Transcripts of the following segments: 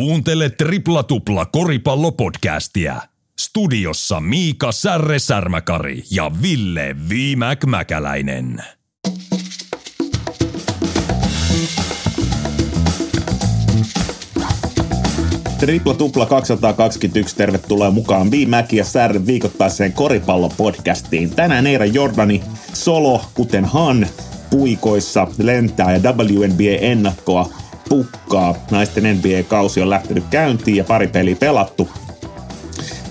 Kuuntele Tripla Tupla koripallopodcastia. Studiossa Miika Särre Särmäkari ja Ville Viimäk Mäkäläinen. Tripla Tupla 221, tervetuloa mukaan Viimäki ja Särre viikoittaiseen koripallopodcastiin. Tänään Eira Jordani solo, kuten Han, puikoissa lentää ja WNBA-ennakkoa pukkaa. Naisten NBA-kausi on lähtenyt käyntiin ja pari peliä pelattu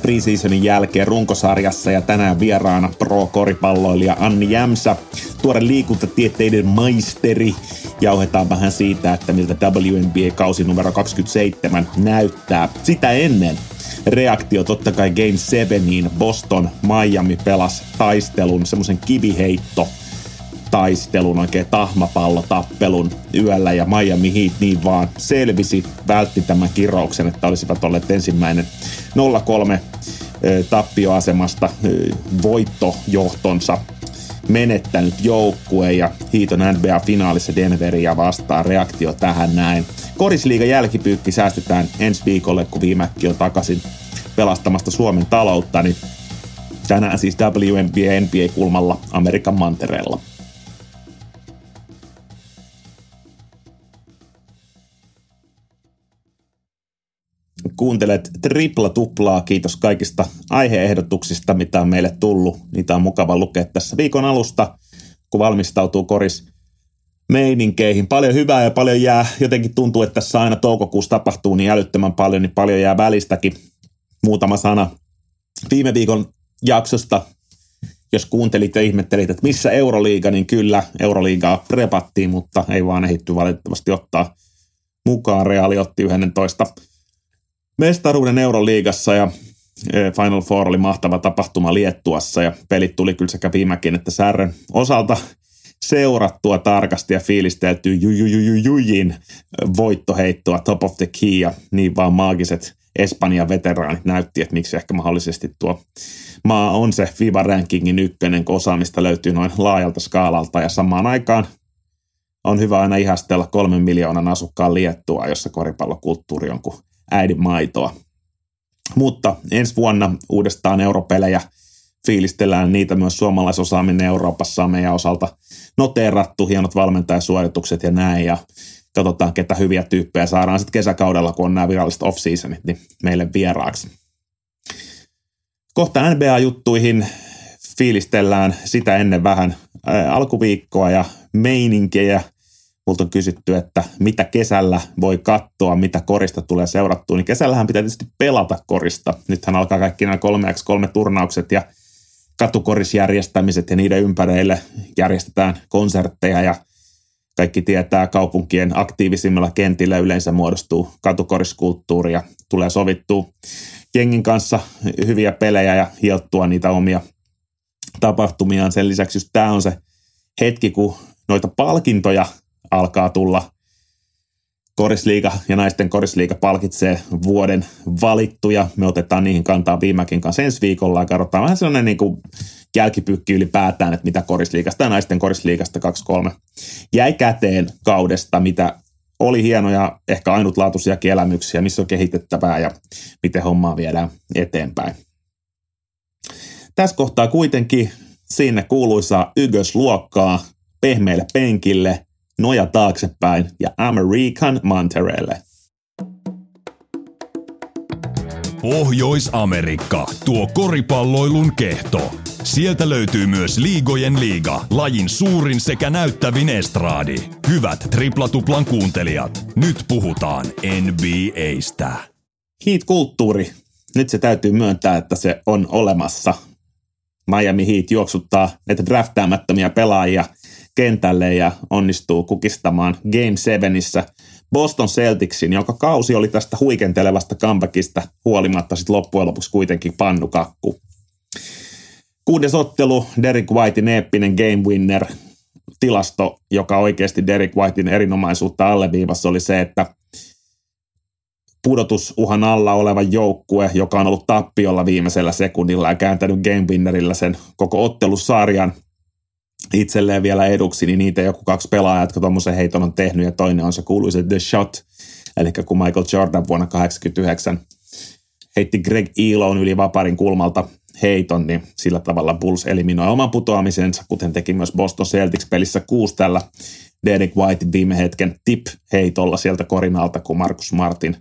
preseasonin jälkeen runkosarjassa ja tänään vieraana pro-koripalloilija Anni Jämsä, tuore liikuntatieteiden maisteri. Jauhetaan vähän siitä, että miltä WNBA-kausi numero 27 näyttää. Sitä ennen reaktio totta kai Game 7 Boston Miami pelas taistelun, semmoisen kiviheitto taistelun, oikein tahmapallotappelun yöllä ja Miami Heat niin vaan selvisi, vältti tämän kirouksen, että olisivat olleet ensimmäinen 0-3 tappioasemasta voittojohtonsa menettänyt joukkue ja Hiiton NBA-finaalissa Denveria vastaan reaktio tähän näin. Korisliiga jälkipyykki säästetään ensi viikolle, kun viimekin on takaisin pelastamasta Suomen taloutta, niin tänään siis WNBA NBA-kulmalla Amerikan mantereella. Kuuntelet tripla tuplaa. Kiitos kaikista aiheehdotuksista, mitä on meille tullut. Niitä on mukava lukea tässä viikon alusta, kun valmistautuu koris meininkeihin. Paljon hyvää ja paljon jää. Jotenkin tuntuu, että tässä aina toukokuussa tapahtuu niin älyttömän paljon, niin paljon jää välistäkin. Muutama sana viime viikon jaksosta, jos kuuntelit ja ihmettelit, että missä Euroliiga, niin kyllä Euroliigaa prepattiin, mutta ei vaan ehitty valitettavasti ottaa mukaan. Reaali otti 11 mestaruuden Euroliigassa ja e, Final Four oli mahtava tapahtuma Liettuassa ja pelit tuli kyllä sekä viimekin että Särren osalta seurattua tarkasti ja fiilisteltyä jujujujujujin voittoheittoa top of the key ja niin vaan maagiset Espanjan veteraanit näytti, että miksi ehkä mahdollisesti tuo maa on se FIBA rankingin ykkönen, kun osaamista löytyy noin laajalta skaalalta ja samaan aikaan on hyvä aina ihastella kolmen miljoonan asukkaan Liettua, jossa koripallokulttuuri on kuin äidin maitoa. Mutta ensi vuonna uudestaan europelejä fiilistellään niitä myös suomalaisosaaminen Euroopassa on meidän osalta noteerattu, hienot valmentajasuoritukset ja näin, ja katsotaan, ketä hyviä tyyppejä saadaan sitten kesäkaudella, kun on nämä viralliset off-seasonit, niin meille vieraaksi. Kohta NBA-juttuihin fiilistellään sitä ennen vähän alkuviikkoa ja meininkejä – multa on kysytty, että mitä kesällä voi katsoa, mitä korista tulee seurattua, niin kesällähän pitää tietysti pelata korista. Nythän alkaa kaikki nämä 3x3 turnaukset ja katukorisjärjestämiset ja niiden ympärille järjestetään konsertteja ja kaikki tietää kaupunkien aktiivisimmilla kentillä yleensä muodostuu katukoriskulttuuri ja tulee sovittua jengin kanssa hyviä pelejä ja hiottua niitä omia tapahtumiaan. Sen lisäksi just tämä on se hetki, kun noita palkintoja alkaa tulla korisliiga ja naisten korisliiga palkitsee vuoden valittuja. Me otetaan niihin kantaa viimekin kanssa ensi viikolla ja katsotaan vähän sellainen niin kuin jälkipykki ylipäätään, että mitä korisliigasta ja naisten korisliigasta 2-3 jäi käteen kaudesta, mitä oli hienoja, ehkä ainutlaatuisiakin elämyksiä, missä on kehitettävää ja miten hommaa viedään eteenpäin. Tässä kohtaa kuitenkin sinne kuuluisaa ykkösluokkaa pehmeille penkille – noja taaksepäin ja American Monterelle. Pohjois-Amerikka, tuo koripalloilun kehto. Sieltä löytyy myös Liigojen liiga, lajin suurin sekä näyttävin estraadi. Hyvät triplatuplan kuuntelijat, nyt puhutaan NBAstä. Heat-kulttuuri. Nyt se täytyy myöntää, että se on olemassa. Miami Heat juoksuttaa näitä draftaamattomia pelaajia – kentälle ja onnistuu kukistamaan Game 7 Boston Celticsin, jonka kausi oli tästä huikentelevasta comebackista huolimatta sitten loppujen lopuksi kuitenkin pannukakku. Kuudes ottelu, Derek Whitein eeppinen game winner, tilasto, joka oikeasti Derek Whitein erinomaisuutta alleviivassa oli se, että pudotusuhan alla oleva joukkue, joka on ollut tappiolla viimeisellä sekunnilla ja kääntänyt game winnerillä sen koko ottelusarjan – itselleen vielä eduksi, niin niitä joku kaksi pelaajaa, jotka tuommoisen heiton on tehnyt, ja toinen on se kuuluisa The Shot, Eli kun Michael Jordan vuonna 1989 heitti Greg Elon yli vaparin kulmalta heiton, niin sillä tavalla Bulls eliminoi oman putoamisensa, kuten teki myös Boston Celtics pelissä kuusi tällä Derek White viime hetken tip-heitolla sieltä korinalta, kun Markus Martin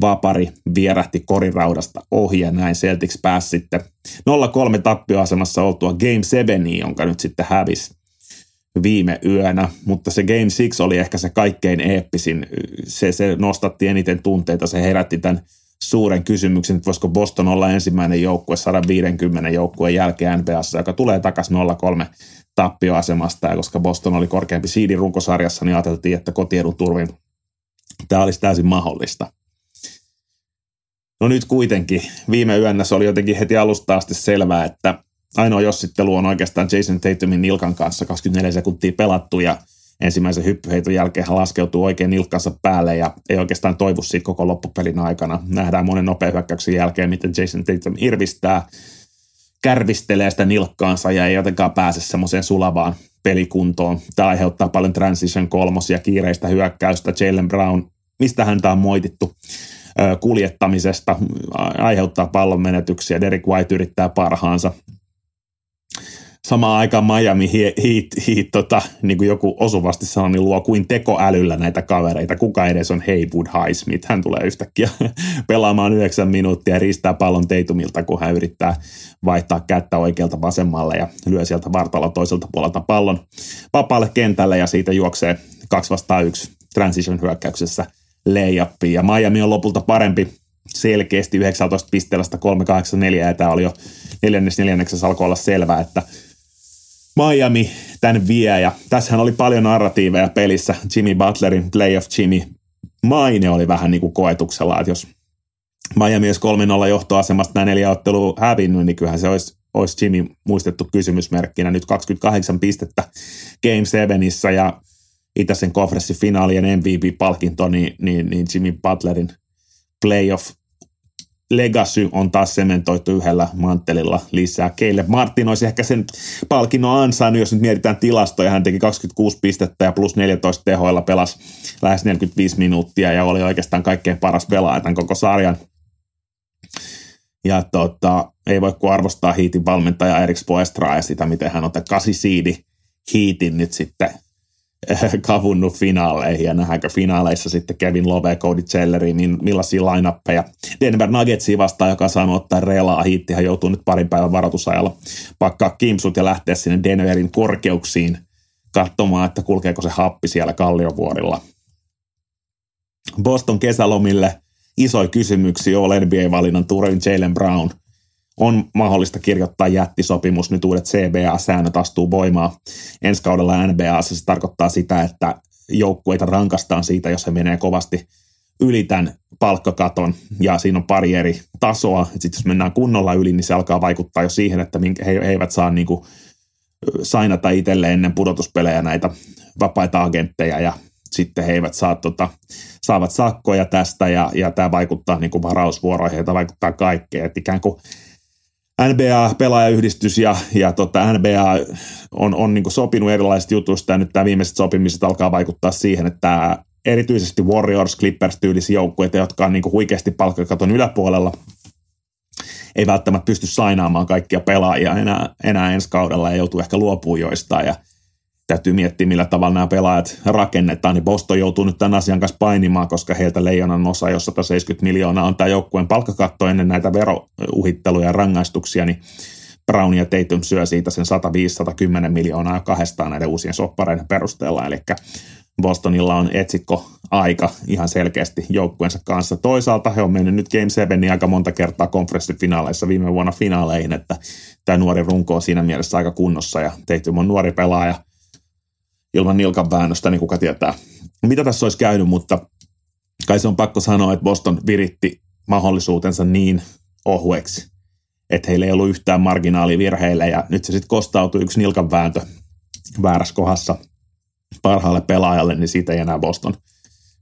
vapari vierähti koriraudasta ohi ja näin Celtics pääsi sitten 0-3 tappioasemassa oltua Game 7, jonka nyt sitten hävisi viime yönä, mutta se Game 6 oli ehkä se kaikkein eeppisin. Se, se nostatti eniten tunteita, se herätti tämän suuren kysymyksen, että voisiko Boston olla ensimmäinen joukkue 150 joukkueen jälkeen NBAssa, joka tulee takaisin 0-3 tappioasemasta, ja koska Boston oli korkeampi siidin runkosarjassa, niin ajateltiin, että kotiedun turvin tämä olisi täysin mahdollista. No nyt kuitenkin, viime yönä se oli jotenkin heti alusta asti selvää, että ainoa jossittelu on oikeastaan Jason Tatumin nilkan kanssa 24 sekuntia pelattu ja ensimmäisen hyppyheiton jälkeen hän laskeutuu oikein nilkkansa päälle ja ei oikeastaan toivu siitä koko loppupelin aikana. Nähdään monen nopean hyökkäyksen jälkeen, miten Jason Tatum irvistää, kärvistelee sitä nilkkaansa ja ei jotenkaan pääse semmoiseen sulavaan pelikuntoon. Tämä aiheuttaa paljon transition kolmosia, kiireistä hyökkäystä. Jalen Brown, mistä häntä on moitittu kuljettamisesta, aiheuttaa pallon menetyksiä. Derek White yrittää parhaansa samaan aikaan Miami Heat, heat, tota, niin kuin joku osuvasti sanoi, niin luo kuin tekoälyllä näitä kavereita. Kuka edes on Haywood Highsmith? Hän tulee yhtäkkiä pelaamaan yhdeksän minuuttia ja riistää pallon teitumilta, kun hän yrittää vaihtaa kättä oikealta vasemmalle ja lyö sieltä vartalla toiselta puolelta pallon vapaalle kentälle ja siitä juoksee kaksi vastaan yksi transition hyökkäyksessä layupiin. Ja Miami on lopulta parempi selkeästi 19 pisteellä 384 ja tämä oli jo neljännes neljänneksessä alkoi olla selvää, että Miami tämän vie ja tässähän oli paljon narratiiveja pelissä. Jimmy Butlerin playoff Jimmy maine oli vähän niin kuin koetuksella, että jos Miami olisi 3-0 johtoasemasta nämä neljä ottelua hävinnyt, niin kyllähän se olisi, olisi Jimmy muistettu kysymysmerkkinä. Nyt 28 pistettä Game 7 ja itäisen konferenssifinaalien MVP-palkinto, niin, niin, niin Jimmy Butlerin playoff legacy on taas sementoitu yhdellä manttelilla lisää. Keille Martin olisi ehkä sen palkinnon ansainnut, jos nyt mietitään tilastoja. Hän teki 26 pistettä ja plus 14 tehoilla pelasi lähes 45 minuuttia ja oli oikeastaan kaikkein paras pelaaja tämän koko sarjan. Ja tota, ei voi kuin arvostaa Hiitin valmentaja Erik Spoestraa ja sitä, miten hän on tämän kasisiidi Hiitin nyt sitten kavunnut finaaleihin ja nähdäänkö finaaleissa sitten Kevin Love, Cody Zelleri, niin millaisia lainappeja. Denver Nuggetsia vastaan, joka saa ottaa relaa hiittihän joutuu nyt parin päivän varoitusajalla pakkaa kimsut ja lähteä sinne Denverin korkeuksiin katsomaan, että kulkeeko se happi siellä Kalliovuorilla. Boston kesälomille isoja kysymyksiä All NBA-valinnan Turin Jalen Brown – on mahdollista kirjoittaa jättisopimus, nyt uudet CBA-säännöt astuu voimaan ensi kaudella NBA. Se tarkoittaa sitä, että joukkueita rankastaan siitä, jos he menee kovasti yli tämän palkkakaton, ja siinä on pari eri tasoa. Sitten jos mennään kunnolla yli, niin se alkaa vaikuttaa jo siihen, että he, eivät saa niin kuin sainata itselle ennen pudotuspelejä näitä vapaita agentteja, ja sitten he eivät saa, tota, saavat sakkoja tästä, ja, ja tämä vaikuttaa niin kuin varausvuoroihin, ja vaikuttaa kaikkeen. Että ikään kuin NBA-pelaajayhdistys ja, ja tota, NBA on, on niin sopinut erilaisista jutuista ja nyt tämä viimeiset sopimiset alkaa vaikuttaa siihen, että erityisesti Warriors, Clippers-tyylisiä joukkueita, jotka on niin huikeasti palkkakaton yläpuolella, ei välttämättä pysty sainaamaan kaikkia pelaajia enää, enää ensi kaudella ja joutuu ehkä luopumaan joistain. Ja täytyy miettiä, millä tavalla nämä pelaajat rakennetaan, niin Boston joutuu nyt tämän asian kanssa painimaan, koska heiltä leijonan osa, jos 170 miljoonaa on tämä joukkueen palkkakatto ennen näitä verouhitteluja ja rangaistuksia, niin Brown ja Tatum syö siitä sen 105-110 miljoonaa kahdestaan näiden uusien soppareiden perusteella, eli Bostonilla on etsikko aika ihan selkeästi joukkueensa kanssa. Toisaalta he on mennyt nyt Game 7 aika monta kertaa konferenssifinaaleissa viime vuonna finaaleihin, että tämä nuori runko on siinä mielessä aika kunnossa ja Tatum on nuori pelaaja – ilman nilkan väännöstä, niin kuka tietää, mitä tässä olisi käynyt, mutta kai se on pakko sanoa, että Boston viritti mahdollisuutensa niin ohueksi, että heillä ei ollut yhtään marginaalia virheille ja nyt se sitten kostautui yksi nilkan vääntö väärässä kohdassa parhaalle pelaajalle, niin siitä ei enää Boston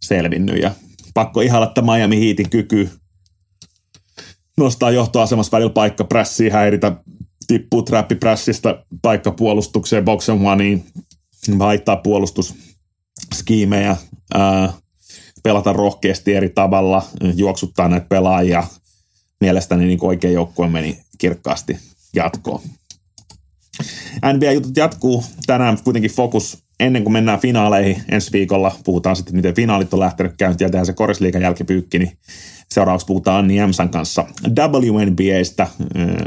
selvinnyt. Ja pakko ihailla, että Miami Heatin kyky nostaa johtoasemassa välillä paikka prässiin, häiritä, tippuu trappiprässistä paikkapuolustukseen, boxen oneiin, vaihtaa puolustusskiimejä, pelata rohkeasti eri tavalla, juoksuttaa näitä pelaajia. Mielestäni niin oikein joukkue meni kirkkaasti jatkoon. NBA-jutut jatkuu. Tänään kuitenkin fokus ennen kuin mennään finaaleihin ensi viikolla. Puhutaan sitten, miten finaalit on lähtenyt käyntiin ja tehdään se korisliikan jälkipyykki, niin seuraavaksi puhutaan Anni Jämsän kanssa WNBAstä.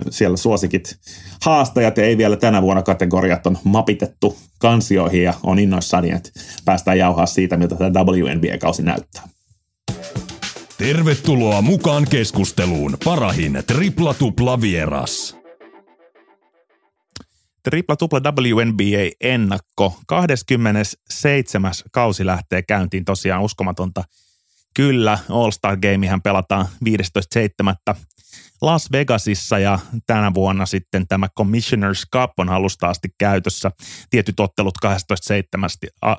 Siellä suosikit haastajat ja ei vielä tänä vuonna kategoriat on mapitettu kansioihin ja on innoissani, että päästään jauhaa siitä, miltä tämä WNBA-kausi näyttää. Tervetuloa mukaan keskusteluun parahin tripla tupla vieras. Tripla tupla WNBA ennakko. 27. kausi lähtee käyntiin tosiaan uskomatonta. Kyllä, All-Star Gamehän pelataan 15.7. Las Vegasissa ja tänä vuonna sitten tämä Commissioners Cup on alusta asti käytössä. Tietyt ottelut 12.7.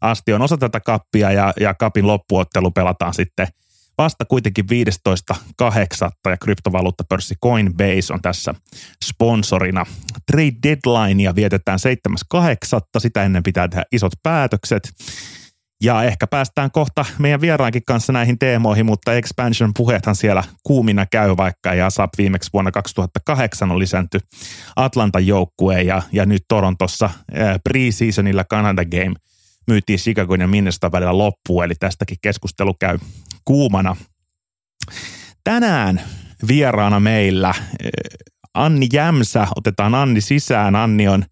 asti on osa tätä kappia ja, ja kapin loppuottelu pelataan sitten – vasta kuitenkin 15.8. ja kryptovaluuttapörssi Coinbase on tässä sponsorina. Trade deadlinea vietetään 7.8. Sitä ennen pitää tehdä isot päätökset. Ja ehkä päästään kohta meidän vieraankin kanssa näihin teemoihin, mutta expansion puheethan siellä kuumina käy, vaikka ja SAP viimeksi vuonna 2008 on lisänty Atlantan joukkueen ja, ja nyt Torontossa pre-seasonilla Canada Game myytiin Chicago ja Minnesota välillä loppuun, eli tästäkin keskustelu käy kuumana. Tänään vieraana meillä Anni Jämsä. Otetaan Anni sisään. Anni on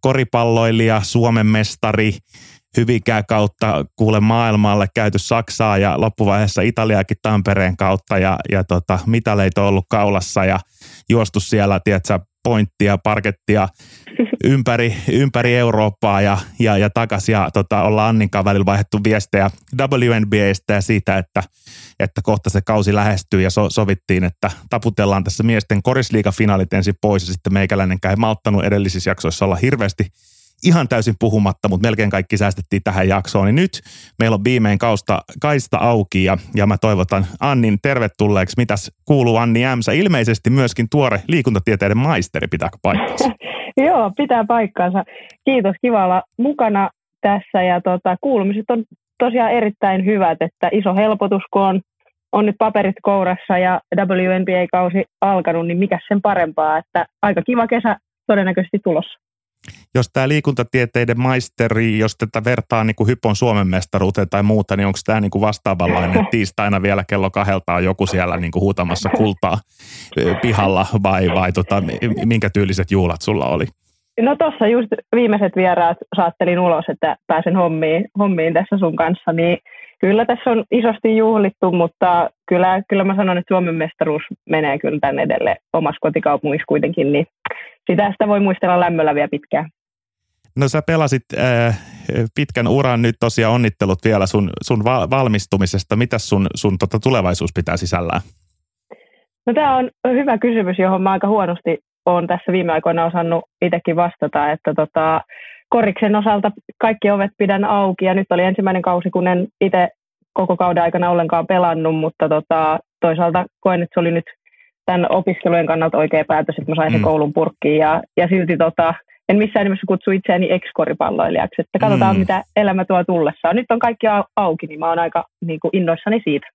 koripalloilija, Suomen mestari, Hyvikää kautta kuule maailmalle käyty Saksaa ja loppuvaiheessa Italiakin Tampereen kautta ja, ja tota, mitaleita on ollut kaulassa ja juostu siellä, tiedätkö, pointtia, parkettia ympäri, ympäri Eurooppaa ja, ja, ja takaisin. Ja tota, ollaan Anninkaan välillä vaihdettu viestejä WNBAstä ja siitä, että, että kohta se kausi lähestyy ja so, sovittiin, että taputellaan tässä miesten korisliigafinaalit ensin pois ja sitten meikäläinenkään ei malttanut edellisissä jaksoissa olla hirveästi ihan täysin puhumatta, mutta melkein kaikki säästettiin tähän jaksoon. Niin nyt meillä on viimein kausta, kaista auki ja, ja mä toivotan Annin tervetulleeksi. Mitäs kuuluu Anni Ämsä? Ilmeisesti myöskin tuore liikuntatieteiden maisteri, pitääkö paikkansa? Joo, pitää paikkansa. Kiitos, kiva olla mukana tässä ja tota, kuulumiset on tosiaan erittäin hyvät, että iso helpotus, kun on, on nyt paperit kourassa ja WNBA-kausi alkanut, niin mikä sen parempaa, että aika kiva kesä todennäköisesti tulossa jos tämä liikuntatieteiden maisteri, jos tätä vertaa niin kuin Hypon Suomen mestaruuteen tai muuta, niin onko tämä niin kuin vastaavanlainen tiistaina vielä kello kahdelta on joku siellä niin kuin huutamassa kultaa pihalla vai, vai tota, minkä tyyliset juhlat sulla oli? No tuossa just viimeiset vieraat saattelin ulos, että pääsen hommiin, hommiin tässä sun kanssa, niin kyllä tässä on isosti juhlittu, mutta kyllä, kyllä mä sanon, että Suomen mestaruus menee kyllä tänne edelle omassa kotikaupungissa kuitenkin, niin sitä, sitä voi muistella lämmöllä vielä pitkään. No sä pelasit äh, pitkän uran nyt tosiaan onnittelut vielä sun, sun va- valmistumisesta. Mitä sun, sun tota tulevaisuus pitää sisällään? No tämä on hyvä kysymys, johon mä aika huonosti olen tässä viime aikoina osannut itsekin vastata, että tota, koriksen osalta kaikki ovet pidän auki ja nyt oli ensimmäinen kausi, kun en itse koko kauden aikana ollenkaan pelannut, mutta tota, toisaalta koen, että se oli nyt tämän opiskelujen kannalta oikea päätös, että mä sain sen mm. koulun purkkiin ja, ja silti tota, en missään nimessä kutsu itseäni ex-koripalloilijaksi, että katsotaan mm. mitä elämä tuo tullessaan. Nyt on kaikki auki, niin mä oon aika niin kuin innoissani siitä.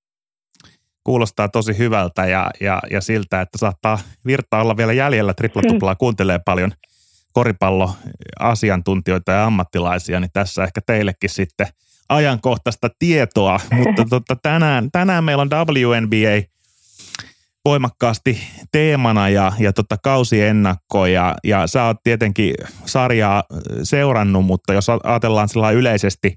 Kuulostaa tosi hyvältä ja, ja, ja siltä, että saattaa virtaa olla vielä jäljellä. Triplatuplaa mm. kuuntelee paljon koripalloasiantuntijoita ja ammattilaisia, niin tässä ehkä teillekin sitten ajankohtaista tietoa. Mutta tota, tänään, tänään meillä on WNBA – voimakkaasti teemana ja, ja tota kausiennakko ja, ja sä oot tietenkin sarjaa seurannut, mutta jos ajatellaan sellainen yleisesti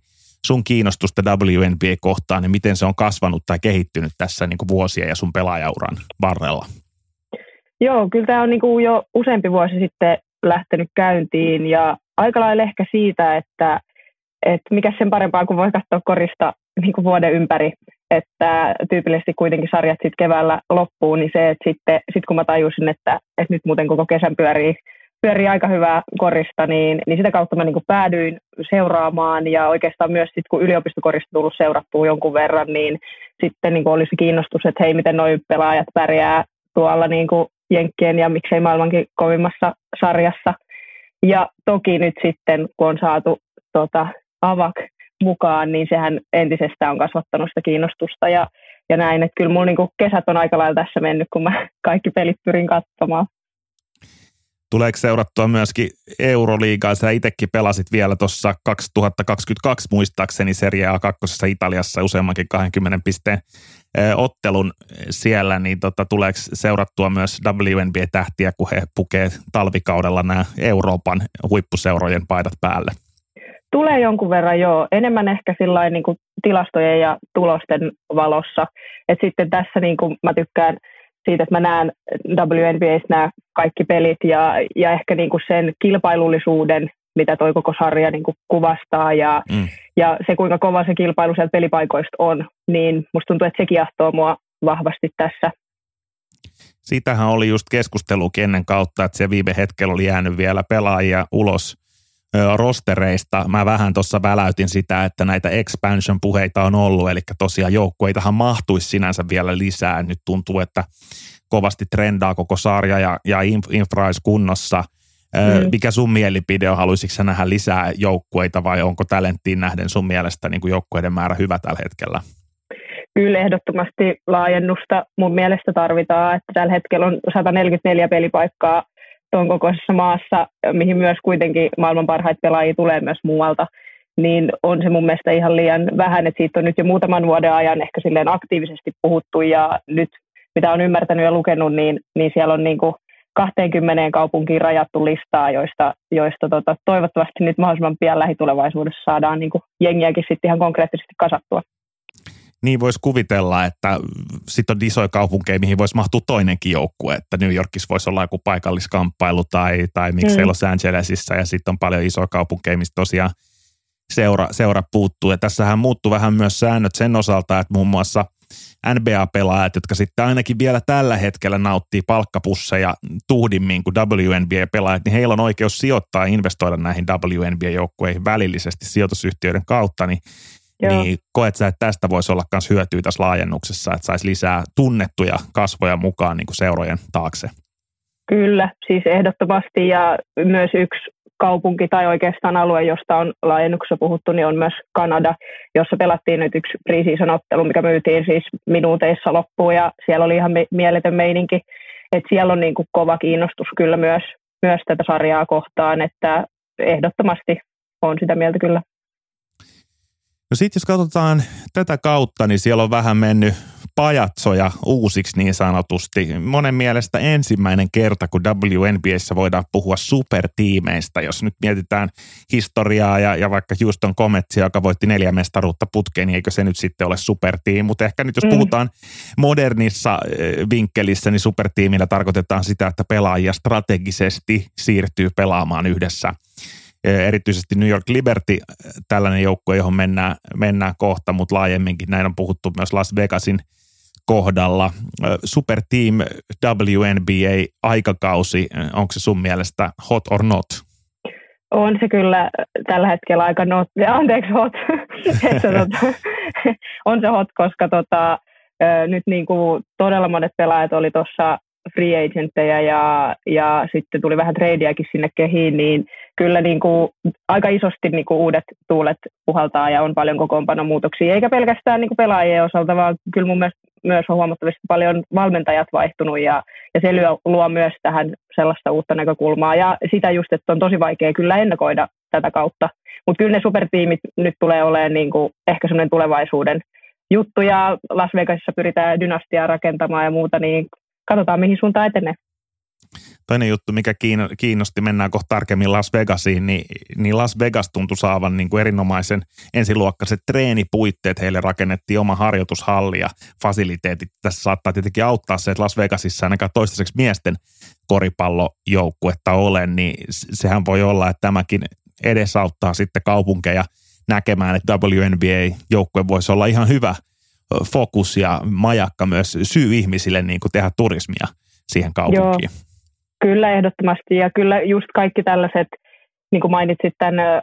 sun kiinnostusta WNBA-kohtaan, niin miten se on kasvanut tai kehittynyt tässä niin kuin vuosien ja sun pelaajauran varrella? Joo, kyllä tämä on niin kuin jo useampi vuosi sitten lähtenyt käyntiin ja aika lailla ehkä siitä, että, että mikä sen parempaa kuin voi katsoa korista niin kuin vuoden ympäri että tyypillisesti kuitenkin sarjat sitten keväällä loppuu, niin se, että sitten sit kun mä tajusin, että, että nyt muuten koko kesän pyörii, pyörii aika hyvää korista, niin, niin sitä kautta mä niin päädyin seuraamaan ja oikeastaan myös sitten kun yliopistokorista tullut seurattua jonkun verran, niin sitten niin olisi kiinnostus, että hei, miten nuo pelaajat pärjää tuolla niin kuin Jenkkien ja miksei maailmankin kovimmassa sarjassa. Ja toki nyt sitten, kun on saatu tota, AVAK mukaan, niin sehän entisestään on kasvattanut sitä kiinnostusta ja, ja näin, että kyllä mulla niin kesät on aika lailla tässä mennyt, kun mä kaikki pelit pyrin katsomaan. Tuleeko seurattua myöskin Euroliigaa? Sä itsekin pelasit vielä tuossa 2022 muistaakseni Serie A2 Italiassa useammankin 20 pisteen ottelun siellä, niin tota, tuleeko seurattua myös WNBA-tähtiä, kun he pukee talvikaudella nämä Euroopan huippuseurojen paidat päälle? Tulee jonkun verran joo, enemmän ehkä sillain, niin kuin tilastojen ja tulosten valossa. Et sitten tässä niin kuin mä tykkään siitä, että mä näen WNBAs nämä kaikki pelit ja, ja ehkä niin kuin sen kilpailullisuuden, mitä toi koko sarja niin kuin kuvastaa ja, mm. ja se kuinka kova se kilpailu sieltä pelipaikoista on, niin musta tuntuu, että se kiehtoo mua vahvasti tässä. Siitähän oli just keskustelukin ennen kautta, että se viime hetkellä oli jäänyt vielä pelaajia ulos rostereista. Mä vähän tuossa väläytin sitä, että näitä expansion-puheita on ollut, eli tosiaan joukkueitahan mahtuisi sinänsä vielä lisää. Nyt tuntuu, että kovasti trendaa koko sarja ja, ja infra olisi kunnossa. Mm. Mikä sun mielipide on? Haluaisitko sä nähdä lisää joukkueita vai onko talenttiin nähden sun mielestä niin kuin joukkueiden määrä hyvä tällä hetkellä? Kyllä ehdottomasti laajennusta mun mielestä tarvitaan, että tällä hetkellä on 144 pelipaikkaa tuon kokoisessa maassa, mihin myös kuitenkin maailman parhaita pelaajia tulee myös muualta, niin on se mun mielestä ihan liian vähän, että siitä on nyt jo muutaman vuoden ajan ehkä silleen aktiivisesti puhuttu ja nyt mitä on ymmärtänyt ja lukenut, niin, niin siellä on niin kuin 20 kaupunkiin rajattu listaa, joista, joista tota, toivottavasti nyt mahdollisimman pian lähitulevaisuudessa saadaan niin kuin jengiäkin sitten ihan konkreettisesti kasattua niin voisi kuvitella, että sitten on isoja kaupunkeja, mihin voisi mahtua toinenkin joukkue, että New Yorkissa voisi olla joku paikalliskamppailu tai, tai miksei mm. Los Angelesissa ja sitten on paljon isoja kaupunkeja, mistä tosiaan seura, seura puuttuu. Ja tässähän muuttuu vähän myös säännöt sen osalta, että muun muassa NBA-pelaajat, jotka sitten ainakin vielä tällä hetkellä nauttii palkkapusseja tuhdimmin kuin WNBA-pelaajat, niin heillä on oikeus sijoittaa ja investoida näihin WNBA-joukkueihin välillisesti sijoitusyhtiöiden kautta, niin Joo. Niin koet sä, että tästä voisi olla myös hyötyä tässä laajennuksessa, että saisi lisää tunnettuja kasvoja mukaan niin kuin seurojen taakse? Kyllä, siis ehdottomasti ja myös yksi kaupunki tai oikeastaan alue, josta on laajennuksessa puhuttu, niin on myös Kanada, jossa pelattiin nyt yksi preseason ottelu, mikä myytiin siis minuuteissa loppuun ja siellä oli ihan mieletön meininki. että siellä on niin kuin kova kiinnostus kyllä myös, myös tätä sarjaa kohtaan, että ehdottomasti on sitä mieltä kyllä. No sitten jos katsotaan tätä kautta, niin siellä on vähän mennyt pajatsoja uusiksi niin sanotusti. Monen mielestä ensimmäinen kerta, kun WNBAssä voidaan puhua supertiimeistä, jos nyt mietitään historiaa ja, ja vaikka Houston Cometsia, joka voitti neljä mestaruutta putkeen, niin eikö se nyt sitten ole supertiimi? Mutta ehkä nyt jos mm. puhutaan modernissa eh, vinkkelissä, niin supertiimillä tarkoitetaan sitä, että pelaajia strategisesti siirtyy pelaamaan yhdessä – erityisesti New York Liberty, tällainen joukkue, johon mennään, mennään kohta, mutta laajemminkin näin on puhuttu myös Las Vegasin kohdalla. Super Team WNBA aikakausi, onko se sun mielestä hot or not? On se kyllä tällä hetkellä aika not, anteeksi hot, että tota, on se hot, koska tota, nyt niin kuin todella monet pelaajat oli tuossa free agentteja ja, ja sitten tuli vähän tradeiakin sinne kehiin, niin kyllä niin kuin aika isosti niin kuin uudet tuulet puhaltaa ja on paljon kokoonpanomuutoksia, eikä pelkästään niin kuin pelaajien osalta, vaan kyllä mun mielestä myös on huomattavasti paljon valmentajat vaihtunut ja, ja se luo, luo myös tähän sellaista uutta näkökulmaa ja sitä just, että on tosi vaikea kyllä ennakoida tätä kautta. Mutta kyllä ne supertiimit nyt tulee olemaan niin kuin ehkä sellainen tulevaisuuden juttu ja Las Vegasissa pyritään dynastiaa rakentamaan ja muuta, niin katsotaan mihin suuntaan etenee. Toinen juttu, mikä kiinnosti, mennään kohta tarkemmin Las Vegasiin, niin, niin Las Vegas tuntui saavan niin kuin erinomaisen ensiluokkaiset treenipuitteet. Heille rakennettiin oma harjoitushalli ja fasiliteetit. Tässä saattaa tietenkin auttaa se, että Las Vegasissa ainakaan toistaiseksi miesten koripallojoukkuetta ole, niin sehän voi olla, että tämäkin edesauttaa sitten kaupunkeja näkemään, että WNBA-joukkue voisi olla ihan hyvä – fokus ja majakka myös syy ihmisille niin kuin tehdä turismia siihen kaupunkiin. Joo, kyllä ehdottomasti ja kyllä just kaikki tällaiset, niin kuin mainitsit tämän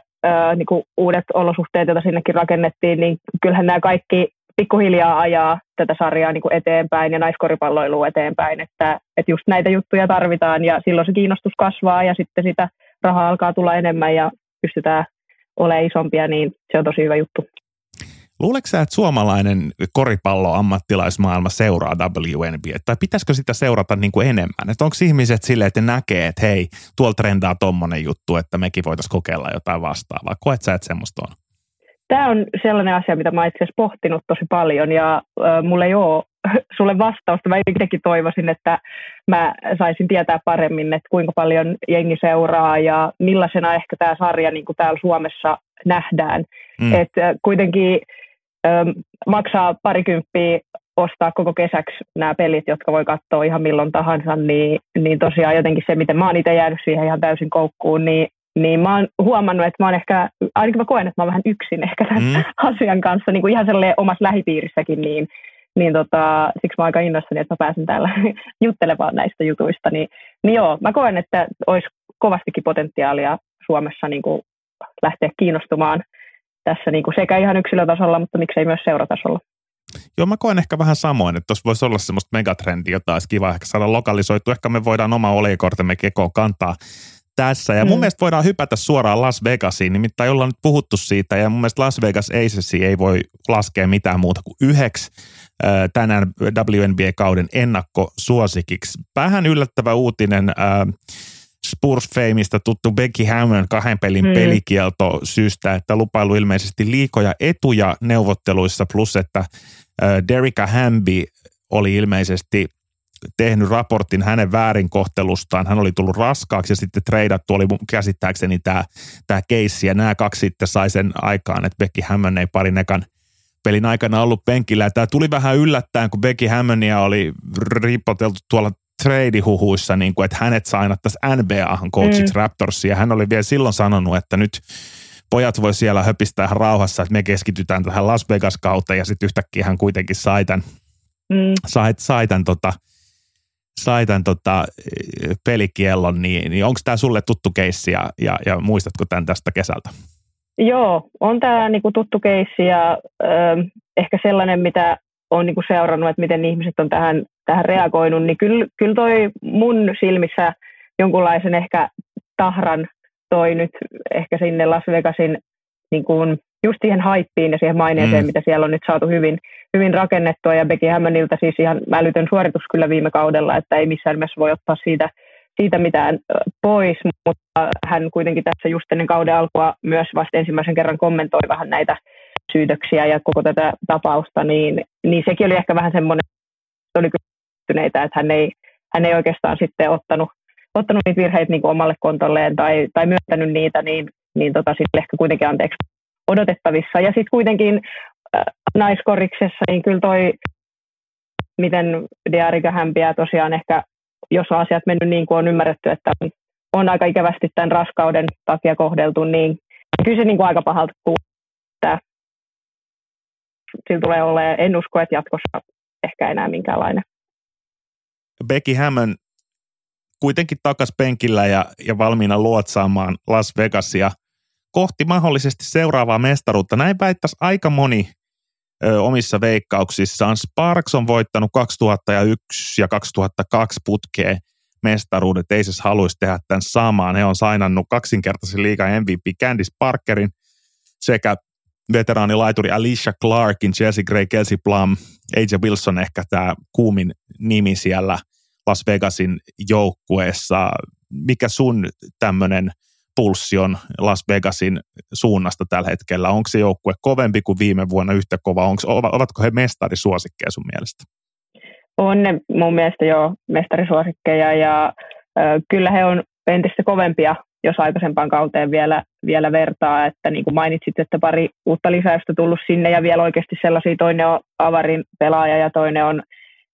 niin kuin uudet olosuhteet, joita sinnekin rakennettiin, niin kyllähän nämä kaikki pikkuhiljaa ajaa tätä sarjaa niin kuin eteenpäin ja naiskoripalloilua eteenpäin, että, että just näitä juttuja tarvitaan ja silloin se kiinnostus kasvaa ja sitten sitä rahaa alkaa tulla enemmän ja pystytään ole isompia, niin se on tosi hyvä juttu. Luuletko sä, että suomalainen koripallo ammattilaismaailma seuraa WNBA? Tai pitäisikö sitä seurata niin kuin enemmän? Että onko ihmiset silleen, että ne näkee, että hei, tuolla trendaa tommonen juttu, että mekin voitaisiin kokeilla jotain vastaavaa. Koet sä, että semmoista on? Tämä on sellainen asia, mitä mä itse asiassa pohtinut tosi paljon ja äh, mulla ei ole sulle vastausta. Mä itsekin toivoisin, että mä saisin tietää paremmin, että kuinka paljon jengi seuraa ja millaisena ehkä tämä sarja niin kuin täällä Suomessa nähdään. Mm. Et kuitenkin maksaa parikymppiä ostaa koko kesäksi nämä pelit, jotka voi katsoa ihan milloin tahansa, niin, niin tosiaan jotenkin se, miten mä oon itse jäänyt siihen ihan täysin koukkuun, niin, niin mä oon huomannut, että mä oon ehkä, ainakin mä koen, että mä oon vähän yksin ehkä tämän mm. asian kanssa, niin kuin ihan sellainen omassa lähipiirissäkin, niin, niin tota, siksi mä oon aika innoissani, että mä pääsen täällä juttelemaan näistä jutuista, niin, niin joo, mä koen, että olisi kovastikin potentiaalia Suomessa niin kuin lähteä kiinnostumaan – tässä niin kuin sekä ihan yksilötasolla, mutta miksei myös seuratasolla. Joo, mä koen ehkä vähän samoin, että tuossa voisi olla semmoista megatrendiä, jota olisi kiva ehkä saada lokalisoitu. Ehkä me voidaan oma olikortemme kekoon kantaa tässä. Ja mun mm. mielestä voidaan hypätä suoraan Las Vegasiin, nimittäin ollaan nyt puhuttu siitä, ja mun mielestä Las Vegas Aces ei voi laskea mitään muuta kuin yhdeksi tänään WNBA-kauden ennakkosuosikiksi. Vähän yllättävä uutinen. Äh, Spurs-feimistä tuttu Becky Hammond kahden pelin mm. pelikielto syystä, että lupailu ilmeisesti liikoja etuja neuvotteluissa, plus että Derika Hamby oli ilmeisesti tehnyt raportin hänen väärinkohtelustaan. Hän oli tullut raskaaksi ja sitten treidattu oli käsittääkseni tämä, tämä keissi ja nämä kaksi sitten sai sen aikaan, että Becky Hammond ei parin ekan pelin aikana ollut penkillä. Ja tämä tuli vähän yllättäen, kun Becky Hammondia oli ripoteltu tuolla treidihuhuissa, niin kuin, että hänet sainattaisiin NBAhan coachiksi mm. Raptorsia. Hän oli vielä silloin sanonut, että nyt pojat voi siellä höpistää ihan rauhassa, että me keskitytään tähän Las Vegas kautta ja sitten yhtäkkiä hän kuitenkin sai tämän, mm. sai, sai tämän, tota, sai tämän tota, pelikiellon, niin, niin onko tämä sulle tuttu keissi ja, ja, ja muistatko tämän tästä kesältä? Joo, on tämä niinku tuttu keissi ja ö, ehkä sellainen, mitä olen niinku seurannut, että miten ihmiset on tähän tähän reagoinut, niin kyllä, kyllä toi mun silmissä jonkunlaisen ehkä tahran toi nyt ehkä sinne Las Vegasin niin kuin just siihen haippiin ja siihen maineeseen, mm. mitä siellä on nyt saatu hyvin, hyvin rakennettua. Ja Becky Hammondilta siis ihan älytön suoritus kyllä viime kaudella, että ei missään nimessä voi ottaa siitä, siitä mitään pois, mutta hän kuitenkin tässä just ennen kauden alkua myös vasta ensimmäisen kerran kommentoi vähän näitä syytöksiä ja koko tätä tapausta, niin, niin sekin oli ehkä vähän semmoinen, oli kyllä että hän ei, hän ei oikeastaan sitten ottanut, ottanut niitä virheitä niin kuin omalle kontolleen tai, tai myöntänyt niitä, niin, niin tota, sitten ehkä kuitenkin anteeksi odotettavissa. Ja sitten kuitenkin äh, naiskoriksessa, niin kyllä toi, miten Diarika hämpiää tosiaan ehkä, jos on asiat mennyt niin kuin on ymmärretty, että on aika ikävästi tämän raskauden takia kohdeltu, niin kyllä se niin kuin aika pahalta kuuluu, sillä tulee olemaan, en usko, että jatkossa ehkä enää minkäänlainen Becky Hammond kuitenkin takas penkillä ja, ja valmiina luotsaamaan Las Vegasia kohti mahdollisesti seuraavaa mestaruutta. Näin väittäisi aika moni ö, omissa veikkauksissaan. Sparks on voittanut 2001 ja 2002 putkeen mestaruudet. Ei siis haluaisi tehdä tämän samaan. He on sainannut kaksinkertaisen liigan MVP Candice Parkerin sekä veteraanilaituri Alicia Clarkin, Jesse Gray, Kelsey Plum, AJ Wilson ehkä tämä kuumin nimi siellä Las Vegasin joukkueessa. Mikä sun tämmöinen pulssi on Las Vegasin suunnasta tällä hetkellä? Onko se joukkue kovempi kuin viime vuonna yhtä kova? Onko, ovatko he mestarisuosikkeja sun mielestä? On ne mun mielestä jo mestarisuosikkeja ja ö, kyllä he on entistä kovempia, jos aikaisempaan kauteen vielä, vielä vertaa, että niin kuin mainitsit, että pari uutta lisäystä tullut sinne ja vielä oikeasti sellaisia, toinen on avarin pelaaja ja toinen on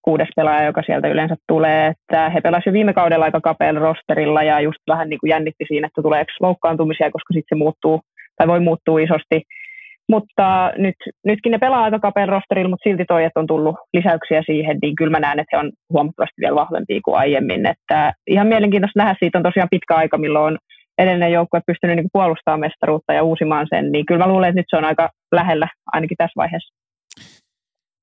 kuudes pelaaja, joka sieltä yleensä tulee. Että he pelasivat viime kaudella aika kapealla rosterilla ja just vähän niin kuin jännitti siinä, että tuleeko loukkaantumisia, koska sitten se muuttuu tai voi muuttua isosti. Mutta nyt, nytkin ne pelaa aika kapealla rosterilla, mutta silti toi, että on tullut lisäyksiä siihen, niin kyllä mä näen, että he on huomattavasti vielä vahvempia kuin aiemmin. Että ihan mielenkiintoista nähdä, siitä on tosiaan pitkä aika, milloin on edellinen joukkue pystynyt niin puolustamaan mestaruutta ja uusimaan sen, niin kyllä mä luulen, että nyt se on aika lähellä ainakin tässä vaiheessa.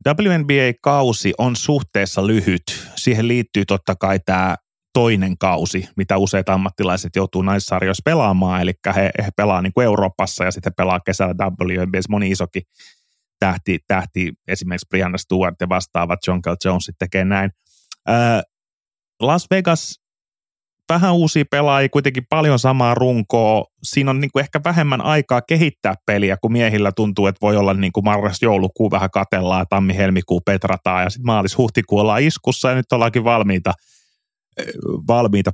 WNBA-kausi on suhteessa lyhyt. Siihen liittyy totta kai tämä toinen kausi, mitä useat ammattilaiset joutuu naissarjoissa pelaamaan, eli he, he pelaa niin kuin Euroopassa ja sitten pelaa kesällä WNBS, moni isokin tähti, tähti esimerkiksi Brianna Stewart ja vastaavat John Cal Jones tekee näin. Las Vegas vähän uusia pelaajia, kuitenkin paljon samaa runkoa. Siinä on niin kuin ehkä vähemmän aikaa kehittää peliä, kun miehillä tuntuu, että voi olla niin kuin marras-joulukuu vähän katellaan, tammi-helmikuu petrataan ja sitten maalis-huhtikuu ollaan iskussa ja nyt ollaankin valmiita valmiita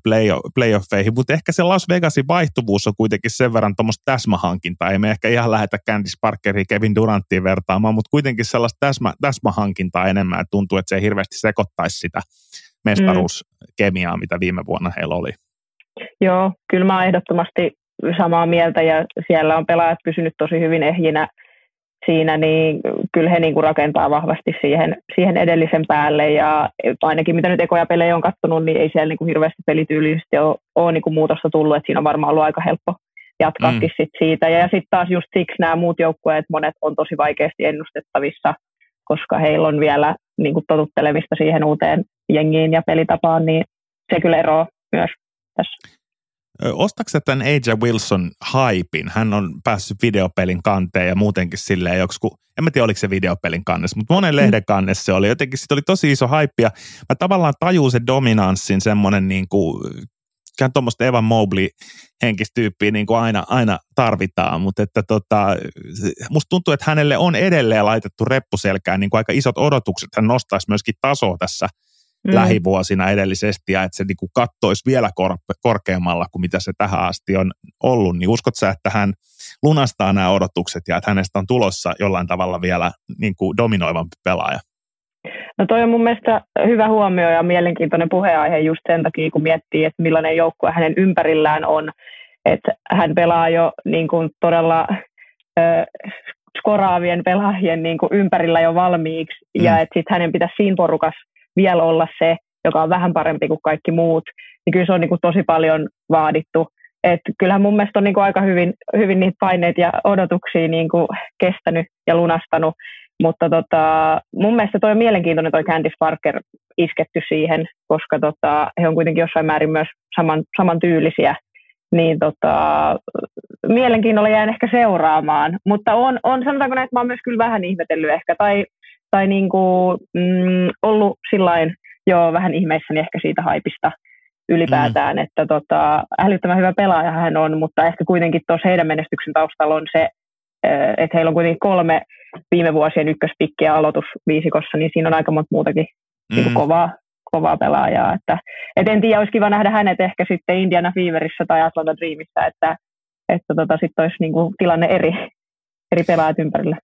playoffeihin, mutta ehkä se Las Vegasin vaihtuvuus on kuitenkin sen verran tuommoista täsmähankintaa. Ei me ehkä ihan lähetä Candice Parkeria Kevin Duranttiin vertaamaan, mutta kuitenkin sellaista täsmä, täsmähankintaa enemmän, että tuntuu, että se ei hirveästi sekoittaisi sitä mestaruuskemiaa, mm. mitä viime vuonna heillä oli. Joo, kyllä mä ehdottomasti samaa mieltä ja siellä on pelaajat pysynyt tosi hyvin ehjinä siinä, niin kyllä he niin kuin rakentaa vahvasti siihen, siihen edellisen päälle ja ainakin mitä nyt ekoja pelejä on katsonut, niin ei siellä niin kuin hirveästi pelityylisesti ole, ole niin kuin muutosta tullut, että siinä on varmaan ollut aika helppo jatkaakin mm. sit siitä. Ja, ja sitten taas just siksi nämä muut joukkueet, monet on tosi vaikeasti ennustettavissa, koska heillä on vielä niin kuin totuttelemista siihen uuteen jengiin ja pelitapaan, niin se kyllä eroaa myös tässä. Ostatko tämän AJ Wilson haipin? Hän on päässyt videopelin kanteen ja muutenkin silleen joku, en mä tiedä oliko se videopelin kannessa, mutta monen mm. lehden kannessa se oli. Jotenkin sitten oli tosi iso haippi ja mä tavallaan tajuun sen dominanssin semmoinen niin kuin, ikään tuommoista Evan Mobley henkistä tyyppiä niin kuin aina, aina tarvitaan, mutta että tota, musta tuntuu, että hänelle on edelleen laitettu reppuselkään niin kuin aika isot odotukset, hän nostaisi myöskin tasoa tässä – mm. lähivuosina edellisesti ja että se niin kuin kattoisi vielä kor- korkeammalla kuin mitä se tähän asti on ollut, niin uskot sä, että hän lunastaa nämä odotukset ja että hänestä on tulossa jollain tavalla vielä niin kuin dominoivampi pelaaja? No toi on mun mielestä hyvä huomio ja mielenkiintoinen puheenaihe just sen takia, kun miettii, että millainen joukkue hänen ympärillään on. Että hän pelaa jo niin kuin todella ö, skoraavien pelaajien niin kuin ympärillä jo valmiiksi mm. ja että sitten hänen pitäisi siinä porukassa vielä olla se, joka on vähän parempi kuin kaikki muut, niin kyllä se on niin kuin tosi paljon vaadittu. Et kyllähän mun mielestä on niin kuin aika hyvin, hyvin niitä paineita ja odotuksia niin kuin kestänyt ja lunastanut, mutta tota, mun mielestä toi on mielenkiintoinen toi Candice Parker isketty siihen, koska tota, he on kuitenkin jossain määrin myös saman, saman tyylisiä, niin tota, mielenkiinnolla jään ehkä seuraamaan, mutta on, on sanotaanko näin, että mä oon myös kyllä vähän ihmetellyt ehkä, tai tai niin kuin, mm, ollut sillain jo vähän ihmeissäni ehkä siitä haipista ylipäätään, mm. että tota, älyttömän hyvä pelaaja hän on, mutta ehkä kuitenkin tuossa heidän menestyksen taustalla on se, että heillä on kuitenkin kolme viime vuosien ykköspikkiä aloitusviisikossa, niin siinä on aika monta muutakin mm. niin kovaa, kovaa pelaajaa. Että, et en tiedä, olisi kiva nähdä hänet ehkä sitten Indiana Feverissä tai Atlanta Dreamissa, että, että tota, sitten olisi niin kuin tilanne eri, eri pelaajat ympärillä.